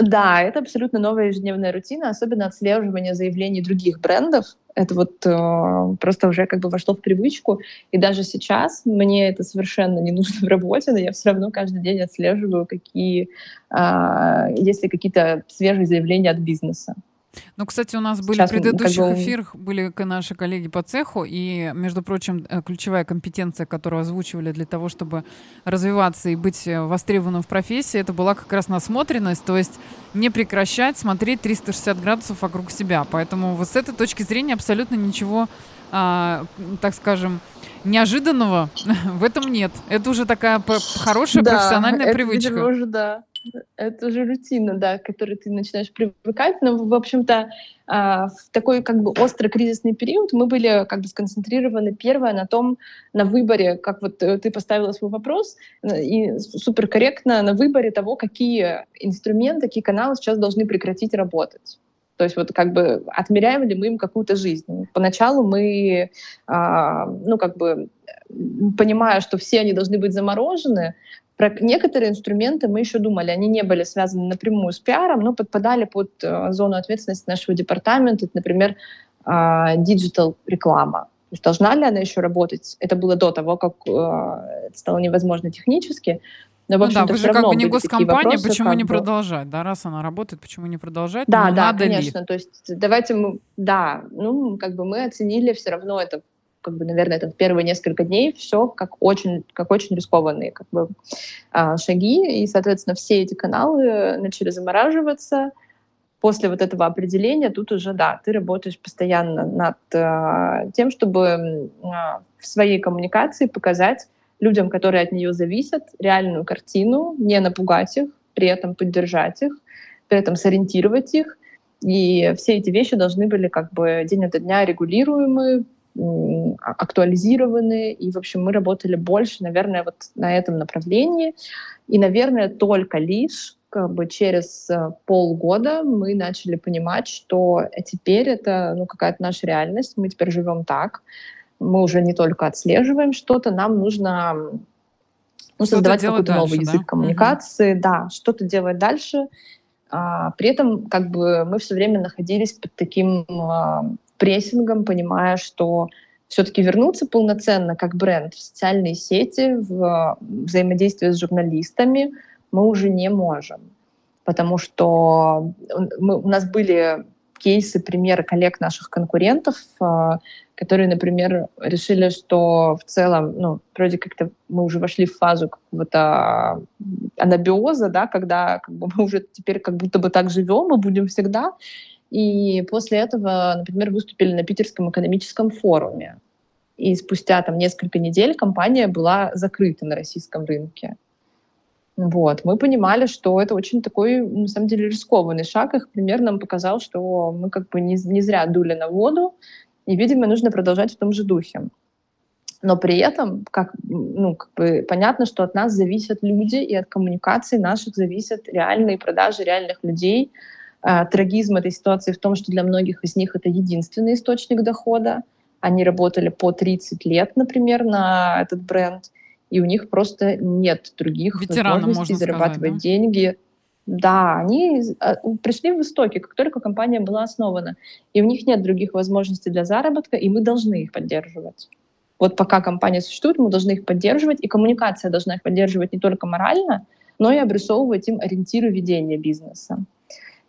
Да, это абсолютно новая ежедневная рутина, особенно отслеживание заявлений других брендов. Это вот э, просто уже как бы вошло в привычку. И даже сейчас мне это совершенно не нужно (laughs) в работе, но я все равно каждый день отслеживаю, какие, э, есть ли какие-то свежие заявления от бизнеса. Ну, кстати, у нас были Сейчас, в предыдущих как бы... эфирах были наши коллеги по цеху, и, между прочим, э, ключевая компетенция, которую озвучивали для того, чтобы развиваться и быть э, востребованным в профессии, это была как раз насмотренность, то есть не прекращать смотреть 360 градусов вокруг себя. Поэтому вот с этой точки зрения абсолютно ничего, а, так скажем, неожиданного (laughs) в этом нет. Это уже такая хорошая да, профессиональная это, привычка. Видимо, уже, да. Это же рутина, да, к которой ты начинаешь привыкать. Но, в общем-то, а, в такой как бы острый кризисный период мы были как бы сконцентрированы первое на том, на выборе, как вот э, ты поставила свой вопрос, э, и суперкорректно на выборе того, какие инструменты, какие каналы сейчас должны прекратить работать. То есть вот как бы отмеряем ли мы им какую-то жизнь. Поначалу мы, а, ну как бы понимая, что все они должны быть заморожены, про некоторые инструменты мы еще думали, они не были связаны напрямую с пиаром, но подпадали под э, зону ответственности нашего департамента, это, например, digital э, реклама. То есть должна ли она еще работать? Это было до того, как э, это стало невозможно технически. Но, в ну да, вы же как бы не госкомпания, почему не бы... продолжать? Да, раз она работает, почему не продолжать? Да, ну, да, конечно. Ли? То есть давайте мы, да, ну, как бы мы оценили все равно это как бы, наверное, это первые несколько дней все как очень, как очень рискованные как бы, а, шаги, и, соответственно, все эти каналы начали замораживаться. После вот этого определения тут уже, да, ты работаешь постоянно над э, тем, чтобы э, в своей коммуникации показать людям, которые от нее зависят, реальную картину, не напугать их, при этом поддержать их, при этом сориентировать их И все эти вещи должны были как бы день ото дня регулируемы, а, актуализированы. И, в общем, мы работали больше, наверное, вот на этом направлении. И, наверное, только лишь как бы через э, полгода мы начали понимать, что теперь это ну, какая-то наша реальность, мы теперь живем так, мы уже не только отслеживаем что-то, нам нужно ну, создавать какой-то новый язык коммуникации, угу. да, что-то делать дальше. А, при этом как бы мы все время находились под таким а, прессингом, понимая, что все-таки вернуться полноценно как бренд в социальные сети, в взаимодействие с журналистами мы уже не можем. Потому что мы, у нас были кейсы, примеры коллег наших конкурентов, а, которые, например, решили, что в целом, ну, вроде как-то мы уже вошли в фазу какого-то анабиоза, да, когда как бы, мы уже теперь как будто бы так живем, мы будем всегда. И после этого, например, выступили на Питерском экономическом форуме. И спустя там несколько недель компания была закрыта на российском рынке. Вот. Мы понимали, что это очень такой, на самом деле, рискованный шаг. Их пример нам показал, что мы как бы не, не зря дули на воду, и, видимо, нужно продолжать в том же духе. Но при этом, как, ну, как бы понятно, что от нас зависят люди, и от коммуникации наших зависят реальные продажи реальных людей. А, трагизм этой ситуации в том, что для многих из них это единственный источник дохода. Они работали по 30 лет, например, на этот бренд, и у них просто нет других Ветеранам, возможностей зарабатывать сказать, да? деньги. Да, они а, пришли в истоки, как только компания была основана, и у них нет других возможностей для заработка, и мы должны их поддерживать. Вот пока компания существует, мы должны их поддерживать, и коммуникация должна их поддерживать не только морально, но и обрисовывать им ориентиры ведения бизнеса.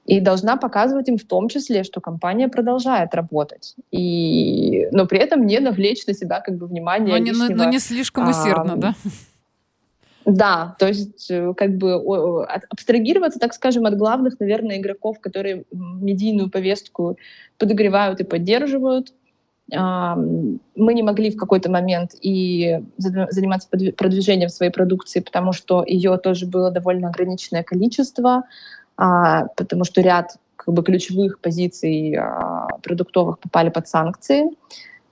И должна показывать им в том числе, что компания продолжает работать. И, но при этом не навлечь на себя как бы внимание но лишнего, не, но не слишком усердно, а, да? Да, то есть э, как бы абстрагироваться, так скажем, от главных, наверное, игроков, которые медийную повестку подогревают и поддерживают. Мы не могли в какой-то момент и заниматься продвижением своей продукции, потому что ее тоже было довольно ограниченное количество, а, потому что ряд как бы ключевых позиций а, продуктовых попали под санкции.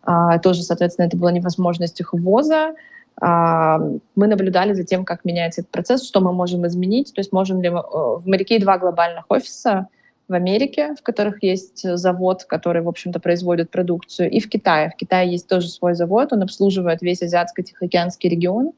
А, тоже, соответственно, это была невозможность их ввоза. А, мы наблюдали за тем, как меняется этот процесс, что мы можем изменить. То есть можем ли. Э, в Моряке два глобальных офиса в Америке, в которых есть завод, который, в общем-то, производит продукцию, и в Китае. В Китае есть тоже свой завод, он обслуживает весь Азиатско-Тихоокеанский регион.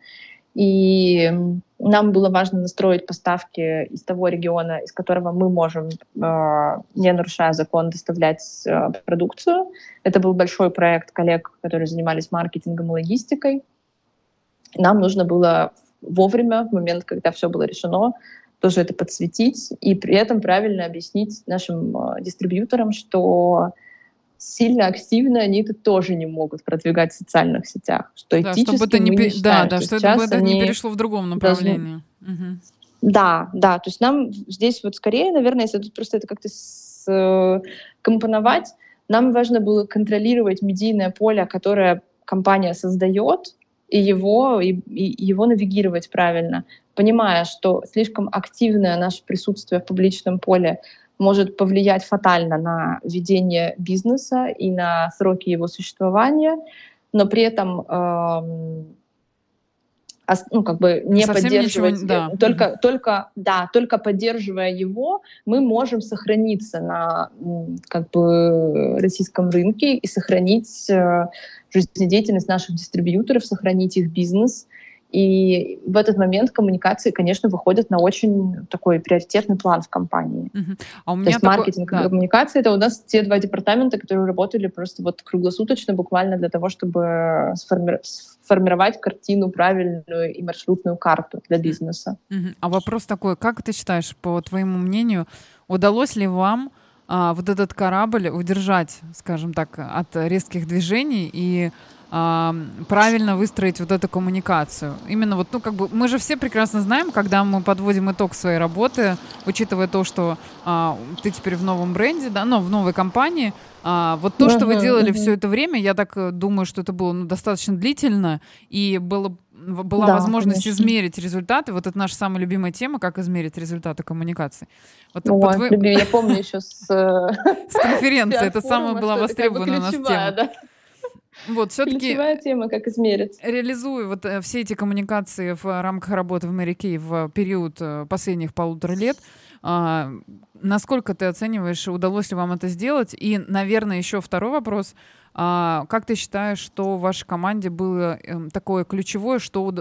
И нам было важно настроить поставки из того региона, из которого мы можем, э, не нарушая закон, доставлять э, продукцию. Это был большой проект коллег, которые занимались маркетингом и логистикой. Нам нужно было вовремя, в момент, когда все было решено, тоже это подсветить и при этом правильно объяснить нашим э, дистрибьюторам, что сильно активно они это тоже не могут продвигать в социальных сетях. Что да, чтобы это не, не да, да, что чтобы это не перешло в другом направлении. Должны... Угу. Да, да, то есть нам здесь вот скорее, наверное, если тут просто это как-то компоновать, нам важно было контролировать медийное поле, которое компания создает, и его, и, и его навигировать правильно, понимая, что слишком активное наше присутствие в публичном поле может повлиять фатально на ведение бизнеса и на сроки его существования, но при этом эм, ну, как бы не Совсем поддерживать, ничего, да. только, mm-hmm. только, да, только поддерживая его, мы можем сохраниться на как бы российском рынке и сохранить э, жизнедеятельность наших дистрибьюторов, сохранить их бизнес. И в этот момент коммуникации, конечно, выходят на очень такой приоритетный план в компании. Uh-huh. А у меня То есть такой... маркетинг да. и коммуникация — это у нас те два департамента, которые работали просто вот круглосуточно буквально для того, чтобы сформи... сформировать картину правильную и маршрутную карту для бизнеса. Uh-huh. А вопрос такой, как ты считаешь, по твоему мнению, удалось ли вам а, вот этот корабль удержать, скажем так, от резких движений и правильно выстроить вот эту коммуникацию. Именно вот, ну, как бы, мы же все прекрасно знаем, когда мы подводим итог своей работы, учитывая то, что а, ты теперь в новом бренде, да, ну, в новой компании, а, вот то, uh-huh, что вы делали uh-huh. все это время, я так э, думаю, что это было ну, достаточно длительно, и было была да, возможность конечно. измерить результаты. Вот это наша самая любимая тема, как измерить результаты коммуникации. Вот, О, вот вы... я помню еще с... (laughs) С конференции. (laughs) Это самая была востребованная у нас тема. Вот, все-таки Ключевая тема, как измерить. Реализуя вот э, все эти коммуникации в рамках работы в Мэри Кей в период э, последних полутора лет, а, насколько ты оцениваешь, удалось ли вам это сделать? И, наверное, еще второй вопрос. А, как ты считаешь, что в вашей команде было эм, такое ключевое, что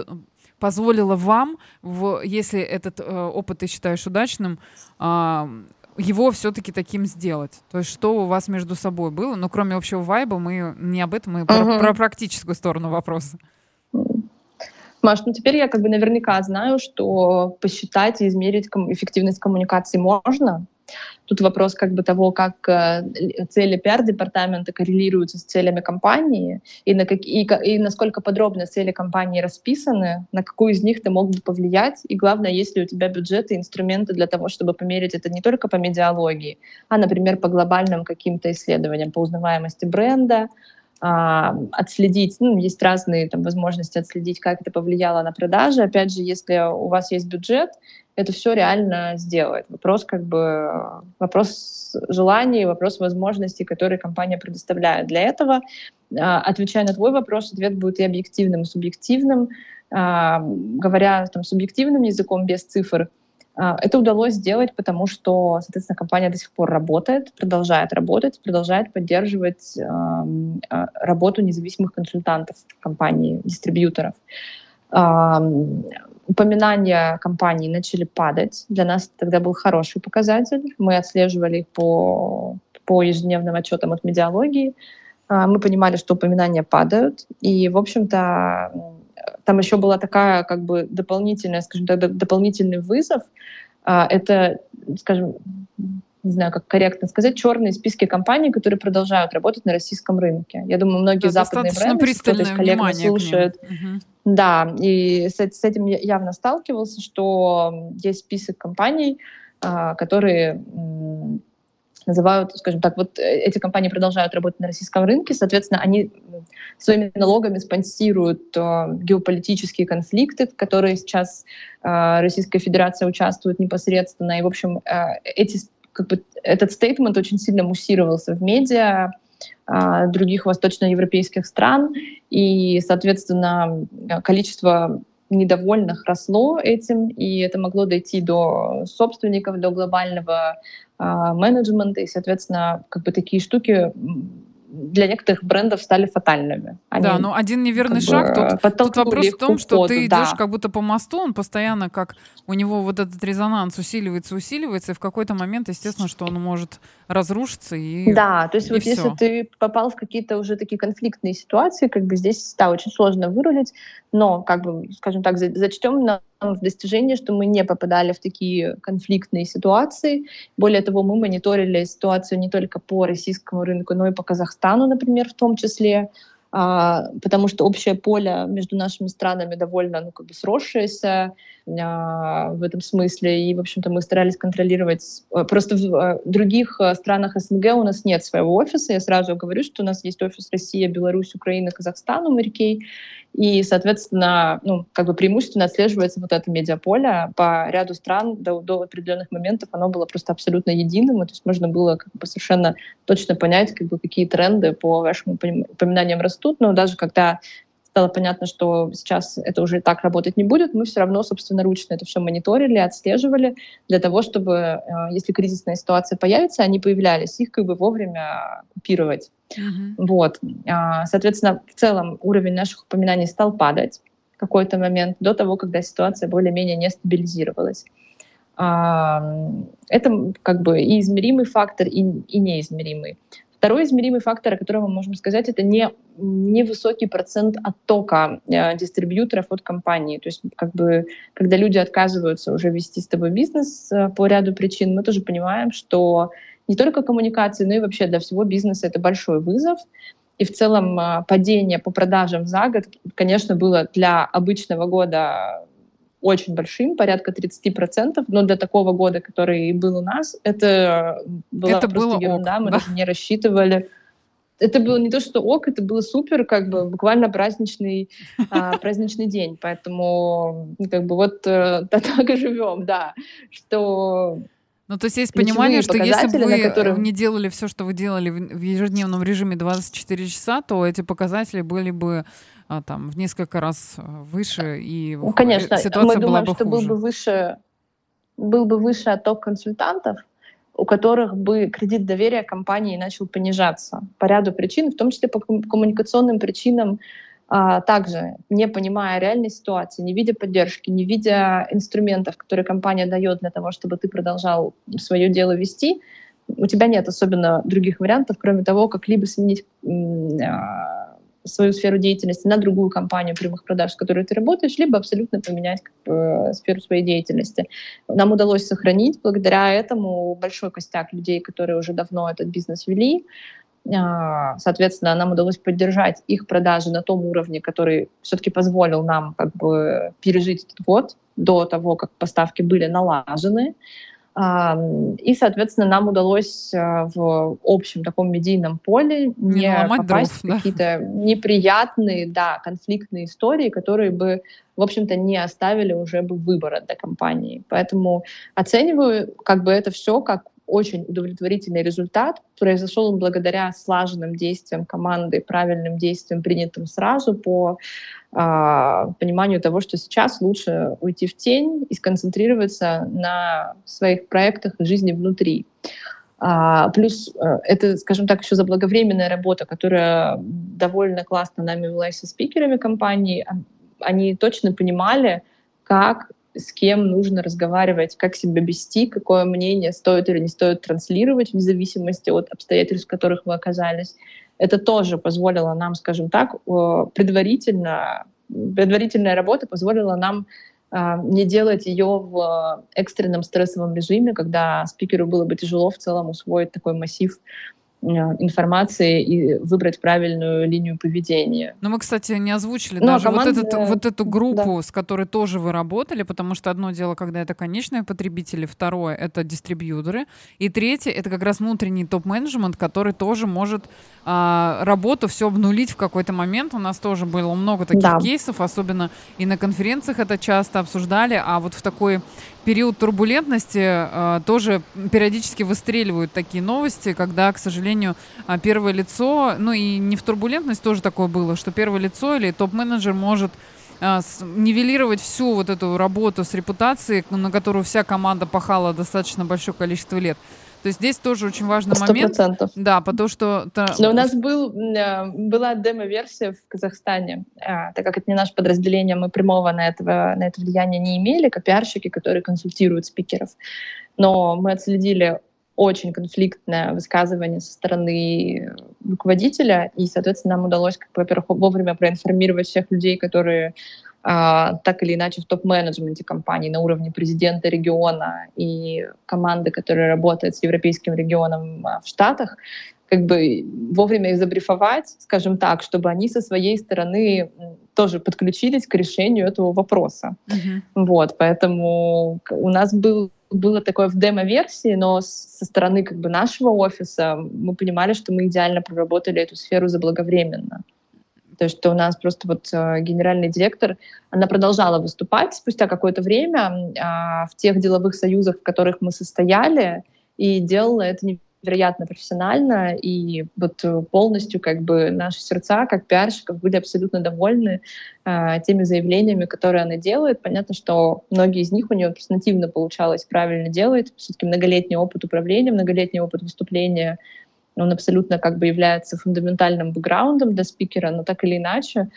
позволило вам, в, если этот э, опыт ты считаешь удачным, а, его все-таки таким сделать? То есть что у вас между собой было? Ну, кроме общего вайба, мы не об этом, мы uh-huh. про, про практическую сторону вопроса. Маш, ну теперь я как бы наверняка знаю, что посчитать и измерить ком- эффективность коммуникации можно, Тут вопрос как бы того, как э, цели пиар-департамента коррелируются с целями компании, и, на как, и, и насколько подробно цели компании расписаны, на какую из них ты мог бы повлиять, и главное, есть ли у тебя бюджеты, инструменты для того, чтобы померить это не только по медиалогии, а, например, по глобальным каким-то исследованиям, по узнаваемости бренда, а, отследить, ну, есть разные там возможности отследить, как это повлияло на продажи. Опять же, если у вас есть бюджет, это все реально сделает. Вопрос как бы вопрос желаний, вопрос возможностей, которые компания предоставляет. Для этого, а, отвечая на твой вопрос, ответ будет и объективным, и субъективным. А, говоря там, субъективным языком без цифр, а, это удалось сделать, потому что, соответственно, компания до сих пор работает, продолжает работать, продолжает поддерживать работу независимых консультантов компании, дистрибьюторов упоминания компаний начали падать. Для нас тогда был хороший показатель. Мы отслеживали их по, по ежедневным отчетам от медиалогии. А, мы понимали, что упоминания падают. И, в общем-то, там еще была такая, как бы, дополнительная, скажем так, дополнительный вызов. А, это, скажем, не знаю, как корректно сказать, черные списки компаний, которые продолжают работать на российском рынке. Я думаю, многие да, западные бренды, кто-то из коллег слушает, угу. Да, и с, с этим явно сталкивался, что есть список компаний, а, которые называют, скажем так, вот э, эти компании продолжают работать на российском рынке, соответственно, они своими налогами спонсируют э, геополитические конфликты, в которые сейчас э, Российская Федерация участвует непосредственно. И, в общем, эти, как бы, этот стейтмент очень сильно муссировался в медиа, а, других восточноевропейских стран, и, соответственно, количество недовольных росло этим, и это могло дойти до собственников, до глобального э, менеджмента, и, соответственно, как бы такие штуки для некоторых брендов стали фатальными. Они, да, но один неверный шаг, тут, тут вопрос в том, что ты идешь да. как будто по мосту, он постоянно как у него вот этот резонанс усиливается, усиливается, и в какой-то момент, естественно, что он может разрушиться и Да, то есть вот все. если ты попал в какие-то уже такие конфликтные ситуации, как бы здесь, да, очень сложно вырулить, но, как бы, скажем так, зачтем на в достижение, что мы не попадали в такие конфликтные ситуации. Более того, мы мониторили ситуацию не только по российскому рынку, но и по Казахстану, например, в том числе. А, потому что общее поле между нашими странами довольно ну, как бы сросшееся а, в этом смысле, и, в общем-то, мы старались контролировать. Э, просто в э, других э, странах СНГ у нас нет своего офиса, я сразу говорю, что у нас есть офис Россия, Беларусь, Украина, Казахстан у и, соответственно, ну, как бы преимущественно отслеживается вот это медиаполе. По ряду стран до, до определенных моментов оно было просто абсолютно единым, то есть можно было как бы совершенно точно понять, как бы, какие тренды по вашим упоминаниям растут, но даже когда стало понятно, что сейчас это уже так работать не будет, мы все равно собственноручно это все мониторили, отслеживали для того, чтобы, э, если кризисная ситуация появится, они появлялись, их как бы вовремя купировать. Mm-hmm. Вот. А, соответственно, в целом уровень наших упоминаний стал падать в какой-то момент до того, когда ситуация более-менее не стабилизировалась. Это как бы и измеримый фактор, и, и неизмеримый. Второй измеримый фактор, о котором мы можем сказать, это не невысокий процент оттока э, дистрибьюторов от компании. То есть, как бы, когда люди отказываются уже вести с тобой бизнес э, по ряду причин, мы тоже понимаем, что не только коммуникации, но и вообще для всего бизнеса это большой вызов. И в целом э, падение по продажам за год, конечно, было для обычного года очень большим, порядка 30%, но для такого года, который был у нас, это была это просто было ерунда, ок, мы да? даже не рассчитывали. это было не то, что ок, это было супер, как бы буквально праздничный, а, (laughs) праздничный день. Поэтому как бы вот э, так и живем, да. Что ну, то есть есть понимание, что если бы вы которые... не делали все, что вы делали в ежедневном режиме 24 часа, то эти показатели были бы а, там в несколько раз э, выше, и ну, конечно, ситуация мы думаем, была бы что хуже. был бы выше, был бы выше отток консультантов, у которых бы кредит доверия компании начал понижаться по ряду причин, в том числе по коммуникационным причинам, а, также не понимая реальной ситуации, не видя поддержки, не видя инструментов, которые компания дает для того, чтобы ты продолжал свое дело вести, у тебя нет особенно других вариантов, кроме того, как либо сменить а, свою сферу деятельности на другую компанию прямых продаж, с которой ты работаешь, либо абсолютно поменять как бы, сферу своей деятельности. Нам удалось сохранить благодаря этому большой костяк людей, которые уже давно этот бизнес вели. А, соответственно, нам удалось поддержать их продажи на том уровне, который все-таки позволил нам как бы пережить этот год до того, как поставки были налажены. И, соответственно, нам удалось а, в общем таком медийном поле не, попасть дров, в какие-то неприятные, да, конфликтные истории, которые бы, в общем-то, не оставили уже бы выбора для компании. Поэтому оцениваю как бы это все как очень удовлетворительный результат. Произошел он благодаря слаженным действиям команды, правильным действиям, принятым сразу по э, пониманию того, что сейчас лучше уйти в тень и сконцентрироваться на своих проектах и жизни внутри. А, плюс э, это, скажем так, еще заблаговременная работа, которая довольно классно нами велась со спикерами компании. Они точно понимали, как с кем нужно разговаривать, как себя вести, какое мнение стоит или не стоит транслировать, вне зависимости от обстоятельств, в которых вы оказались. Это тоже позволило нам, скажем так, предварительно, предварительная работа позволила нам а, не делать ее в экстренном стрессовом режиме, когда спикеру было бы тяжело в целом усвоить такой массив информации и выбрать правильную линию поведения. Но мы, кстати, не озвучили ну, а даже команда... вот, этот, вот эту группу, да. с которой тоже вы работали, потому что одно дело, когда это конечные потребители, второе — это дистрибьюторы, и третье — это как раз внутренний топ-менеджмент, который тоже может а, работу все обнулить в какой-то момент. У нас тоже было много таких да. кейсов, особенно и на конференциях это часто обсуждали, а вот в такой период турбулентности э, тоже периодически выстреливают такие новости, когда, к сожалению, э, первое лицо, ну и не в турбулентность тоже такое было, что первое лицо или топ-менеджер может э, нивелировать всю вот эту работу с репутацией, на которую вся команда пахала достаточно большое количество лет. То есть здесь тоже очень важный 100%. момент. Да, потому что... Но у нас был, э, была демо-версия в Казахстане. А, так как это не наше подразделение, мы прямого на, этого, на это влияние не имели, как пиарщики, которые консультируют спикеров. Но мы отследили очень конфликтное высказывание со стороны руководителя, и, соответственно, нам удалось, как, во-первых, вовремя проинформировать всех людей, которые так или иначе в топ-менеджменте компании на уровне президента региона и команды, которая работает с европейским регионом а, в Штатах, как бы вовремя их забрифовать, скажем так, чтобы они со своей стороны тоже подключились к решению этого вопроса. Uh-huh. Вот, поэтому у нас был было такое в демо-версии, но со стороны как бы нашего офиса мы понимали, что мы идеально проработали эту сферу заблаговременно. То есть что у нас просто вот э, генеральный директор, она продолжала выступать спустя какое-то время а, в тех деловых союзах, в которых мы состояли, и делала это невероятно профессионально, и вот полностью как бы наши сердца, как пиарщиков, были абсолютно довольны а, теми заявлениями, которые она делает. Понятно, что многие из них у нее просто нативно получалось правильно делать. Все-таки многолетний опыт управления, многолетний опыт выступления он абсолютно как бы является фундаментальным бэкграундом для спикера, но так или иначе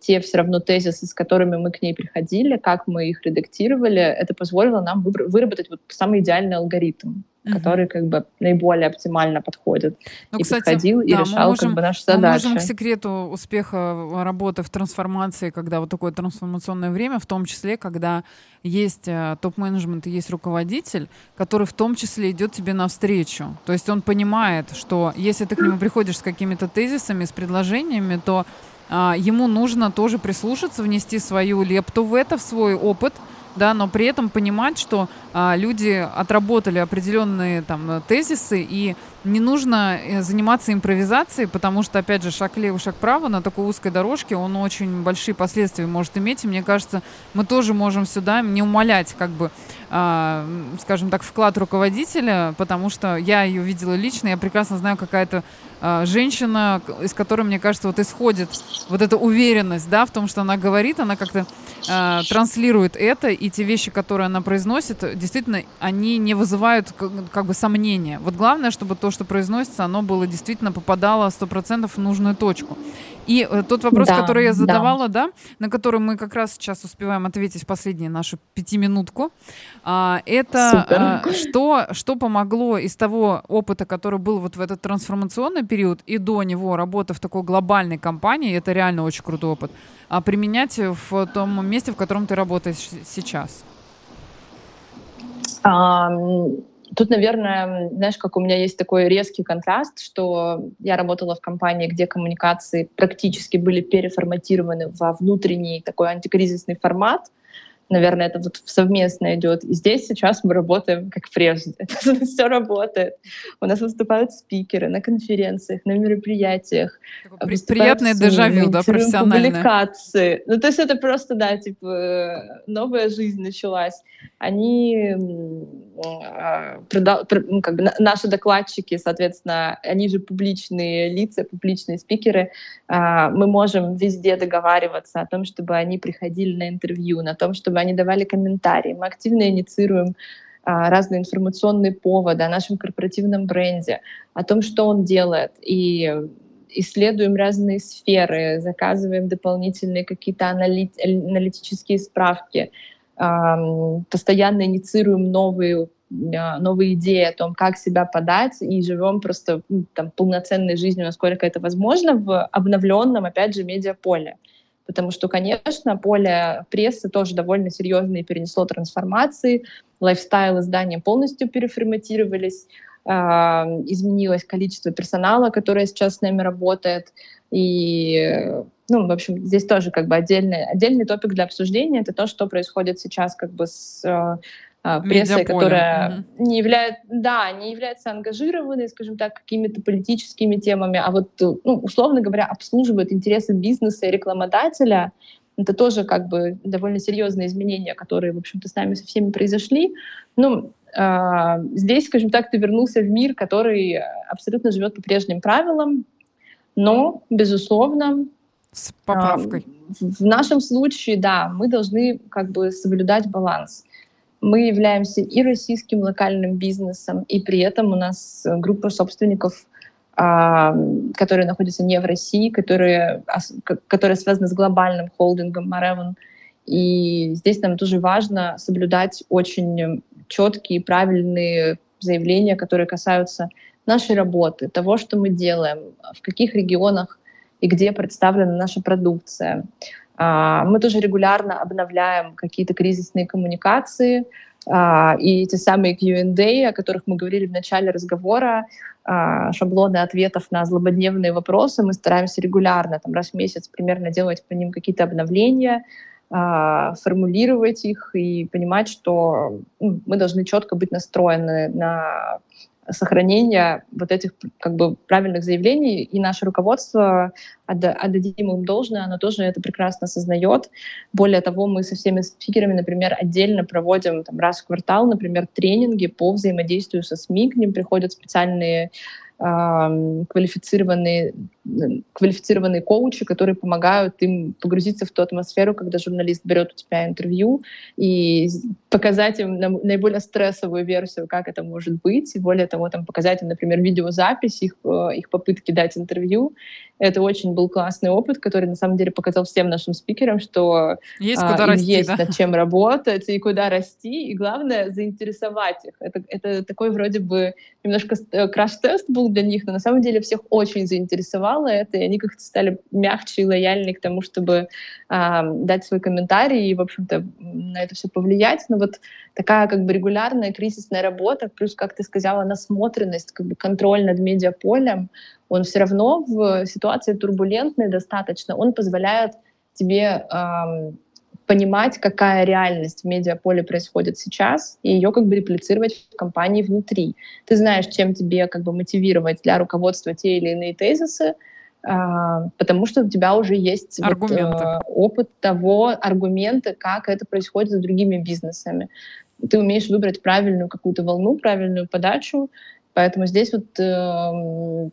те все равно тезисы, с которыми мы к ней приходили, как мы их редактировали, это позволило нам выработать вот самый идеальный алгоритм угу. который как бы наиболее оптимально подходит. Ну, и кстати, подходил да, и решал можем, как бы наши задачи. Мы можем к секрету успеха работы в трансформации, когда вот такое трансформационное время, в том числе, когда есть э, топ-менеджмент и есть руководитель, который в том числе идет тебе навстречу. То есть он понимает, что если ты к нему приходишь с какими-то тезисами, с предложениями, то а, ему нужно тоже прислушаться, внести свою лепту в это, в свой опыт, да, но при этом понимать, что а, люди отработали определенные там тезисы, и не нужно э, заниматься импровизацией, потому что, опять же, шаг лево, шаг право на такой узкой дорожке, он очень большие последствия может иметь, и мне кажется, мы тоже можем сюда не умолять, как бы, а, скажем так, вклад руководителя, потому что я ее видела лично, я прекрасно знаю, какая-то женщина, из которой, мне кажется, вот исходит вот эта уверенность, да, в том, что она говорит, она как-то а, транслирует это, и те вещи, которые она произносит, действительно, они не вызывают как, как бы сомнения. Вот главное, чтобы то, что произносится, оно было действительно попадало 100% в нужную точку. И э, тот вопрос, да, который я задавала, да. да, на который мы как раз сейчас успеваем ответить в последнюю нашу пятиминутку, а, это а, что, что помогло из того опыта, который был вот в этот трансформационный период и до него работа в такой глобальной компании, это реально очень крутой опыт, а применять в том месте, в котором ты работаешь сейчас? Um Тут, наверное, знаешь, как у меня есть такой резкий контраст, что я работала в компании, где коммуникации практически были переформатированы во внутренний такой антикризисный формат, наверное, это вот совместно идет. И здесь сейчас мы работаем как прежде. (laughs) Все работает. У нас выступают спикеры на конференциях, на мероприятиях. Приятное дежавю, да, профессиональное. Публикации. Ну, то есть это просто, да, типа, новая жизнь началась. Они, как бы, наши докладчики, соответственно, они же публичные лица, публичные спикеры. А, мы можем везде договариваться о том, чтобы они приходили на интервью, на том, чтобы они давали комментарии. Мы активно инициируем а, разные информационные поводы о нашем корпоративном бренде, о том, что он делает. И исследуем разные сферы, заказываем дополнительные какие-то аналит аналитические справки, постоянно инициируем новые а, новые идеи о том, как себя подать, и живем просто ну, там, полноценной жизнью, насколько это возможно, в обновленном, опять же, медиаполе. Потому что, конечно, поле прессы тоже довольно серьезно перенесло трансформации, лайфстайл издания полностью переформатировались, а, изменилось количество персонала, которое сейчас с нами работает, и ну, в общем, здесь тоже как бы отдельный, отдельный топик для обсуждения — это то, что происходит сейчас как бы с а, прессой, которая угу. не является, да, не является ангажированной, скажем так, какими-то политическими темами, а вот, ну, условно говоря, обслуживает интересы бизнеса и рекламодателя. Это тоже как бы довольно серьезные изменения, которые, в общем-то, с нами со всеми произошли. Ну, э, здесь, скажем так, ты вернулся в мир, который абсолютно живет по прежним правилам, но, безусловно, с поправкой. В нашем случае, да, мы должны как бы соблюдать баланс. Мы являемся и российским локальным бизнесом, и при этом у нас группа собственников, а, которые находятся не в России, которые, которые связаны с глобальным холдингом Маревен. И здесь нам тоже важно соблюдать очень четкие, правильные заявления, которые касаются нашей работы, того, что мы делаем, в каких регионах и где представлена наша продукция. А, мы тоже регулярно обновляем какие-то кризисные коммуникации, а, и те самые Q&A, о которых мы говорили в начале разговора, а, шаблоны ответов на злободневные вопросы, мы стараемся регулярно, там, раз в месяц примерно делать по ним какие-то обновления, формулировать их и понимать, что ну, мы должны четко быть настроены на сохранения вот этих как бы правильных заявлений, и наше руководство, отдадим им должное, оно тоже это прекрасно осознает. Более того, мы со всеми спикерами, например, отдельно проводим там, раз в квартал, например, тренинги по взаимодействию со СМИ, к ним приходят специальные квалифицированные, квалифицированные коучи, которые помогают им погрузиться в ту атмосферу, когда журналист берет у тебя интервью и показать им наиболее стрессовую версию, как это может быть, и более того, там, показать им, например, видеозапись их, э, их попытки дать интервью. Это очень был классный опыт, который на самом деле показал всем нашим спикерам, что есть, а, куда расти, есть да? над чем работать и куда расти, и главное заинтересовать их. Это, это такой вроде бы немножко э, краш-тест был для них, но на самом деле всех очень заинтересовало это, и они как-то стали мягче и лояльнее к тому, чтобы а, дать свой комментарий и, в общем-то, на это все повлиять. Но вот такая как бы регулярная кризисная работа, плюс, как ты сказала, насмотренность, как бы контроль над медиаполем, он все равно в ситуации турбулентной достаточно, он позволяет тебе эм, понимать, какая реальность в медиаполе происходит сейчас, и ее как бы реплицировать в компании внутри. Ты знаешь, чем тебе как бы мотивировать для руководства те или иные тезисы, а, потому что у тебя уже есть вот, э, опыт того, аргументы, как это происходит с другими бизнесами. Ты умеешь выбрать правильную какую-то волну, правильную подачу, поэтому здесь вот э,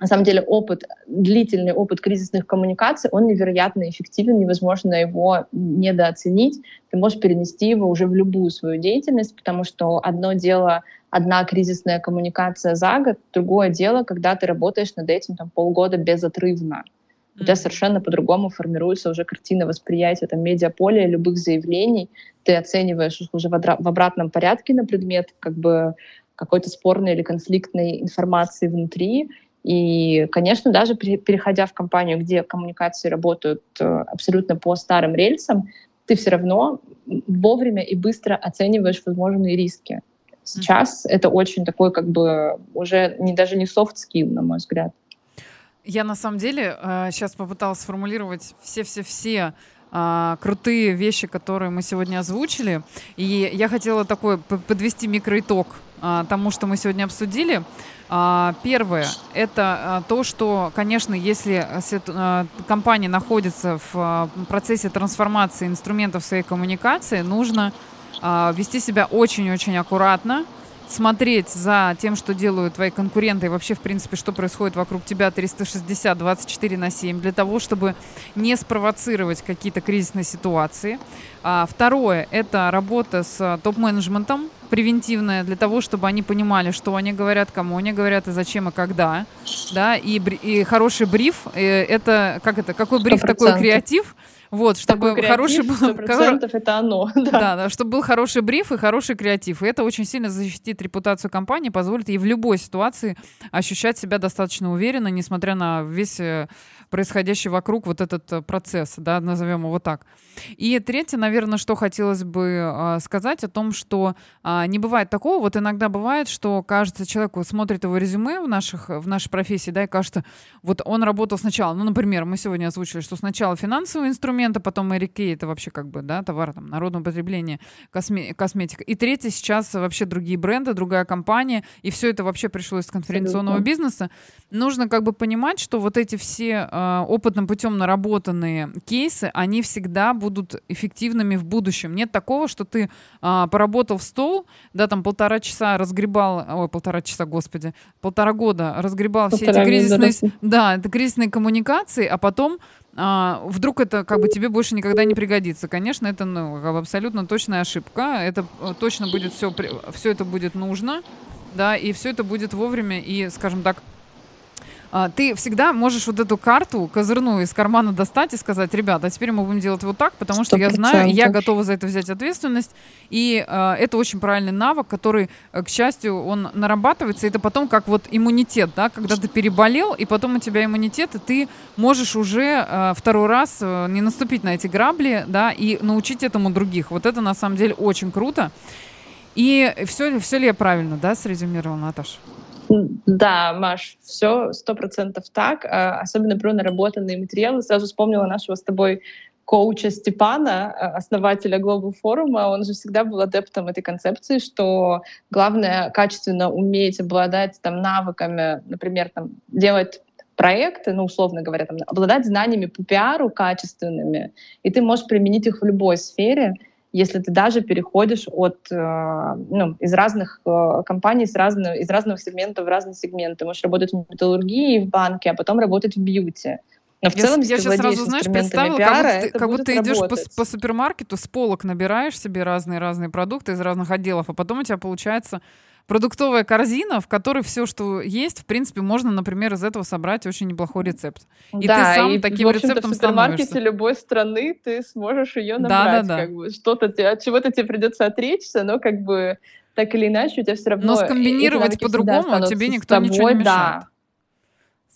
на самом деле опыт, длительный опыт кризисных коммуникаций, он невероятно эффективен, невозможно его недооценить. Ты можешь перенести его уже в любую свою деятельность, потому что одно дело одна кризисная коммуникация за год, другое дело, когда ты работаешь над этим там, полгода безотрывно. У тебя совершенно по-другому формируется уже картина восприятия там, медиаполя, любых заявлений. Ты оцениваешь уже в, в обратном порядке на предмет как бы какой-то спорной или конфликтной информации внутри, и, конечно, даже переходя в компанию, где коммуникации работают э, абсолютно по старым рельсам, ты все равно вовремя и быстро оцениваешь возможные риски. Сейчас mm-hmm. это очень такой, как бы, уже не, даже не soft skill, на мой взгляд. Я на самом деле сейчас э, попыталась сформулировать все-все-все а, крутые вещи, которые мы сегодня озвучили. И я хотела такой подвести микроитог а, тому, что мы сегодня обсудили. А, первое – это а, то, что, конечно, если компания находится в процессе трансформации инструментов своей коммуникации, нужно вести себя очень-очень аккуратно, смотреть за тем, что делают твои конкуренты и вообще, в принципе, что происходит вокруг тебя 360, 24 на 7, для того, чтобы не спровоцировать какие-то кризисные ситуации. Второе – это работа с топ-менеджментом, превентивная для того, чтобы они понимали, что они говорят, кому они говорят и зачем и когда, да, и, и хороший бриф, э, это как это, какой бриф 100%. такой креатив, вот, чтобы креатив, хороший был... это оно. (laughs) Да. да, да, чтобы был хороший бриф и хороший креатив. И это очень сильно защитит репутацию компании, позволит ей в любой ситуации ощущать себя достаточно уверенно, несмотря на весь э, происходящий вокруг вот этот э, процесс, да, назовем его так. И третье, наверное, что хотелось бы э, сказать о том, что э, не бывает такого, вот иногда бывает, что кажется, человеку смотрит его резюме в, наших, в нашей профессии, да, и кажется, вот он работал сначала, ну, например, мы сегодня озвучили, что сначала финансовые инструменты, потом Мэри Кей, это вообще как бы, да, товар там, народного потребления, косме косметика. И третье, сейчас вообще другие бренды, другая компания, и все это вообще пришло из конференционного Абсолютно. бизнеса. Нужно как бы понимать, что вот эти все Э, опытным путем наработанные кейсы, они всегда будут эффективными в будущем. Нет такого, что ты а, поработал в стол, да, там полтора часа разгребал, ой, полтора часа, господи, полтора года разгребал полтора все эти кризисные, да, это кризисные коммуникации, а потом а, вдруг это как бы тебе больше никогда не пригодится. Конечно, это ну, как бы абсолютно точная ошибка. Это э, точно будет все, все это будет нужно, да, и все это будет вовремя и, скажем так, а, ты всегда можешь вот эту карту козырную из кармана достать и сказать, ребята, а теперь мы будем делать вот так, потому что 100%. я знаю, я готова за это взять ответственность. И э, это очень правильный навык, который, э, к счастью, он нарабатывается. Это потом как вот иммунитет, да, когда ты переболел, и потом у тебя иммунитет, и ты можешь уже э, второй раз э, не наступить на эти грабли, да, и научить этому других. Вот это на самом деле очень круто. И все, все ли я правильно, да, срезюмировала, Наташа? Да, Маш, все сто процентов так. А, особенно про наработанные материалы. Сразу вспомнила нашего с тобой коуча Степана, а, основателя Global Forum, он же всегда был адептом этой концепции, что главное качественно уметь обладать там навыками, например, там делать проекты, ну, условно говоря, там, обладать знаниями по пиару качественными, и ты можешь применить их в любой сфере, если ты даже переходишь от, э, ну, из разных э, компаний, из, разных, из разных сегментов в разные сегменты. Можешь работать в металлургии, в банке, а потом работать в бьюти. Но в я, целом, я сейчас сразу, знаешь, представила, пиара, как, будто, как будто ты идешь по, по супермаркету, с полок набираешь себе разные-разные продукты из разных отделов, а потом у тебя получается продуктовая корзина, в которой все, что есть, в принципе, можно, например, из этого собрать очень неплохой рецепт. И да, ты сам и, таким в рецептом в супермаркете становишься. любой страны ты сможешь ее набрать. Да, да, да. Как бы, что-то от чего-то тебе придется отречься, но как бы так или иначе у тебя все равно... Но скомбинировать по-другому тебе никто тобой, ничего не мешает. Да.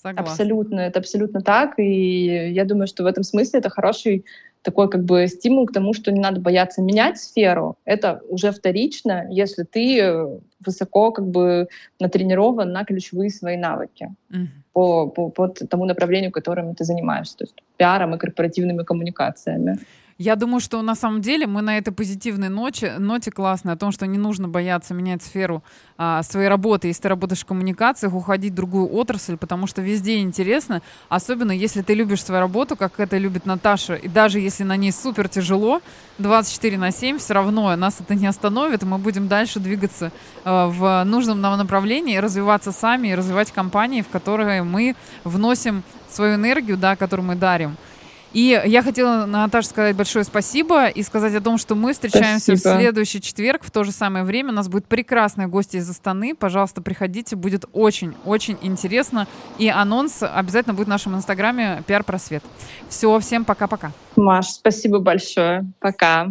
Согласна. Абсолютно, это абсолютно так. И я думаю, что в этом смысле это хороший такой как бы стимул к тому, что не надо бояться менять сферу. Это уже вторично, если ты высоко как бы натренирован на ключевые свои навыки mm-hmm. по, по, по тому направлению, которым ты занимаешься, то есть пиаром и корпоративными коммуникациями. Я думаю, что на самом деле мы на этой позитивной ноте, ноте классной, о том, что не нужно бояться менять сферу а, своей работы, если ты работаешь в коммуникациях, уходить в другую отрасль, потому что везде интересно, особенно если ты любишь свою работу, как это любит Наташа, и даже если на ней супер тяжело, 24 на 7, все равно нас это не остановит, и мы будем дальше двигаться а, в нужном нам направлении, развиваться сами, и развивать компании, в которые мы вносим свою энергию, да, которую мы дарим. И я хотела, Наташа, сказать большое спасибо и сказать о том, что мы встречаемся спасибо. в следующий четверг в то же самое время. У нас будет прекрасные гости из Астаны. Пожалуйста, приходите, будет очень-очень интересно. И анонс обязательно будет в нашем инстаграме «Пиар Просвет». Все, всем пока-пока. Маш, спасибо большое. Пока.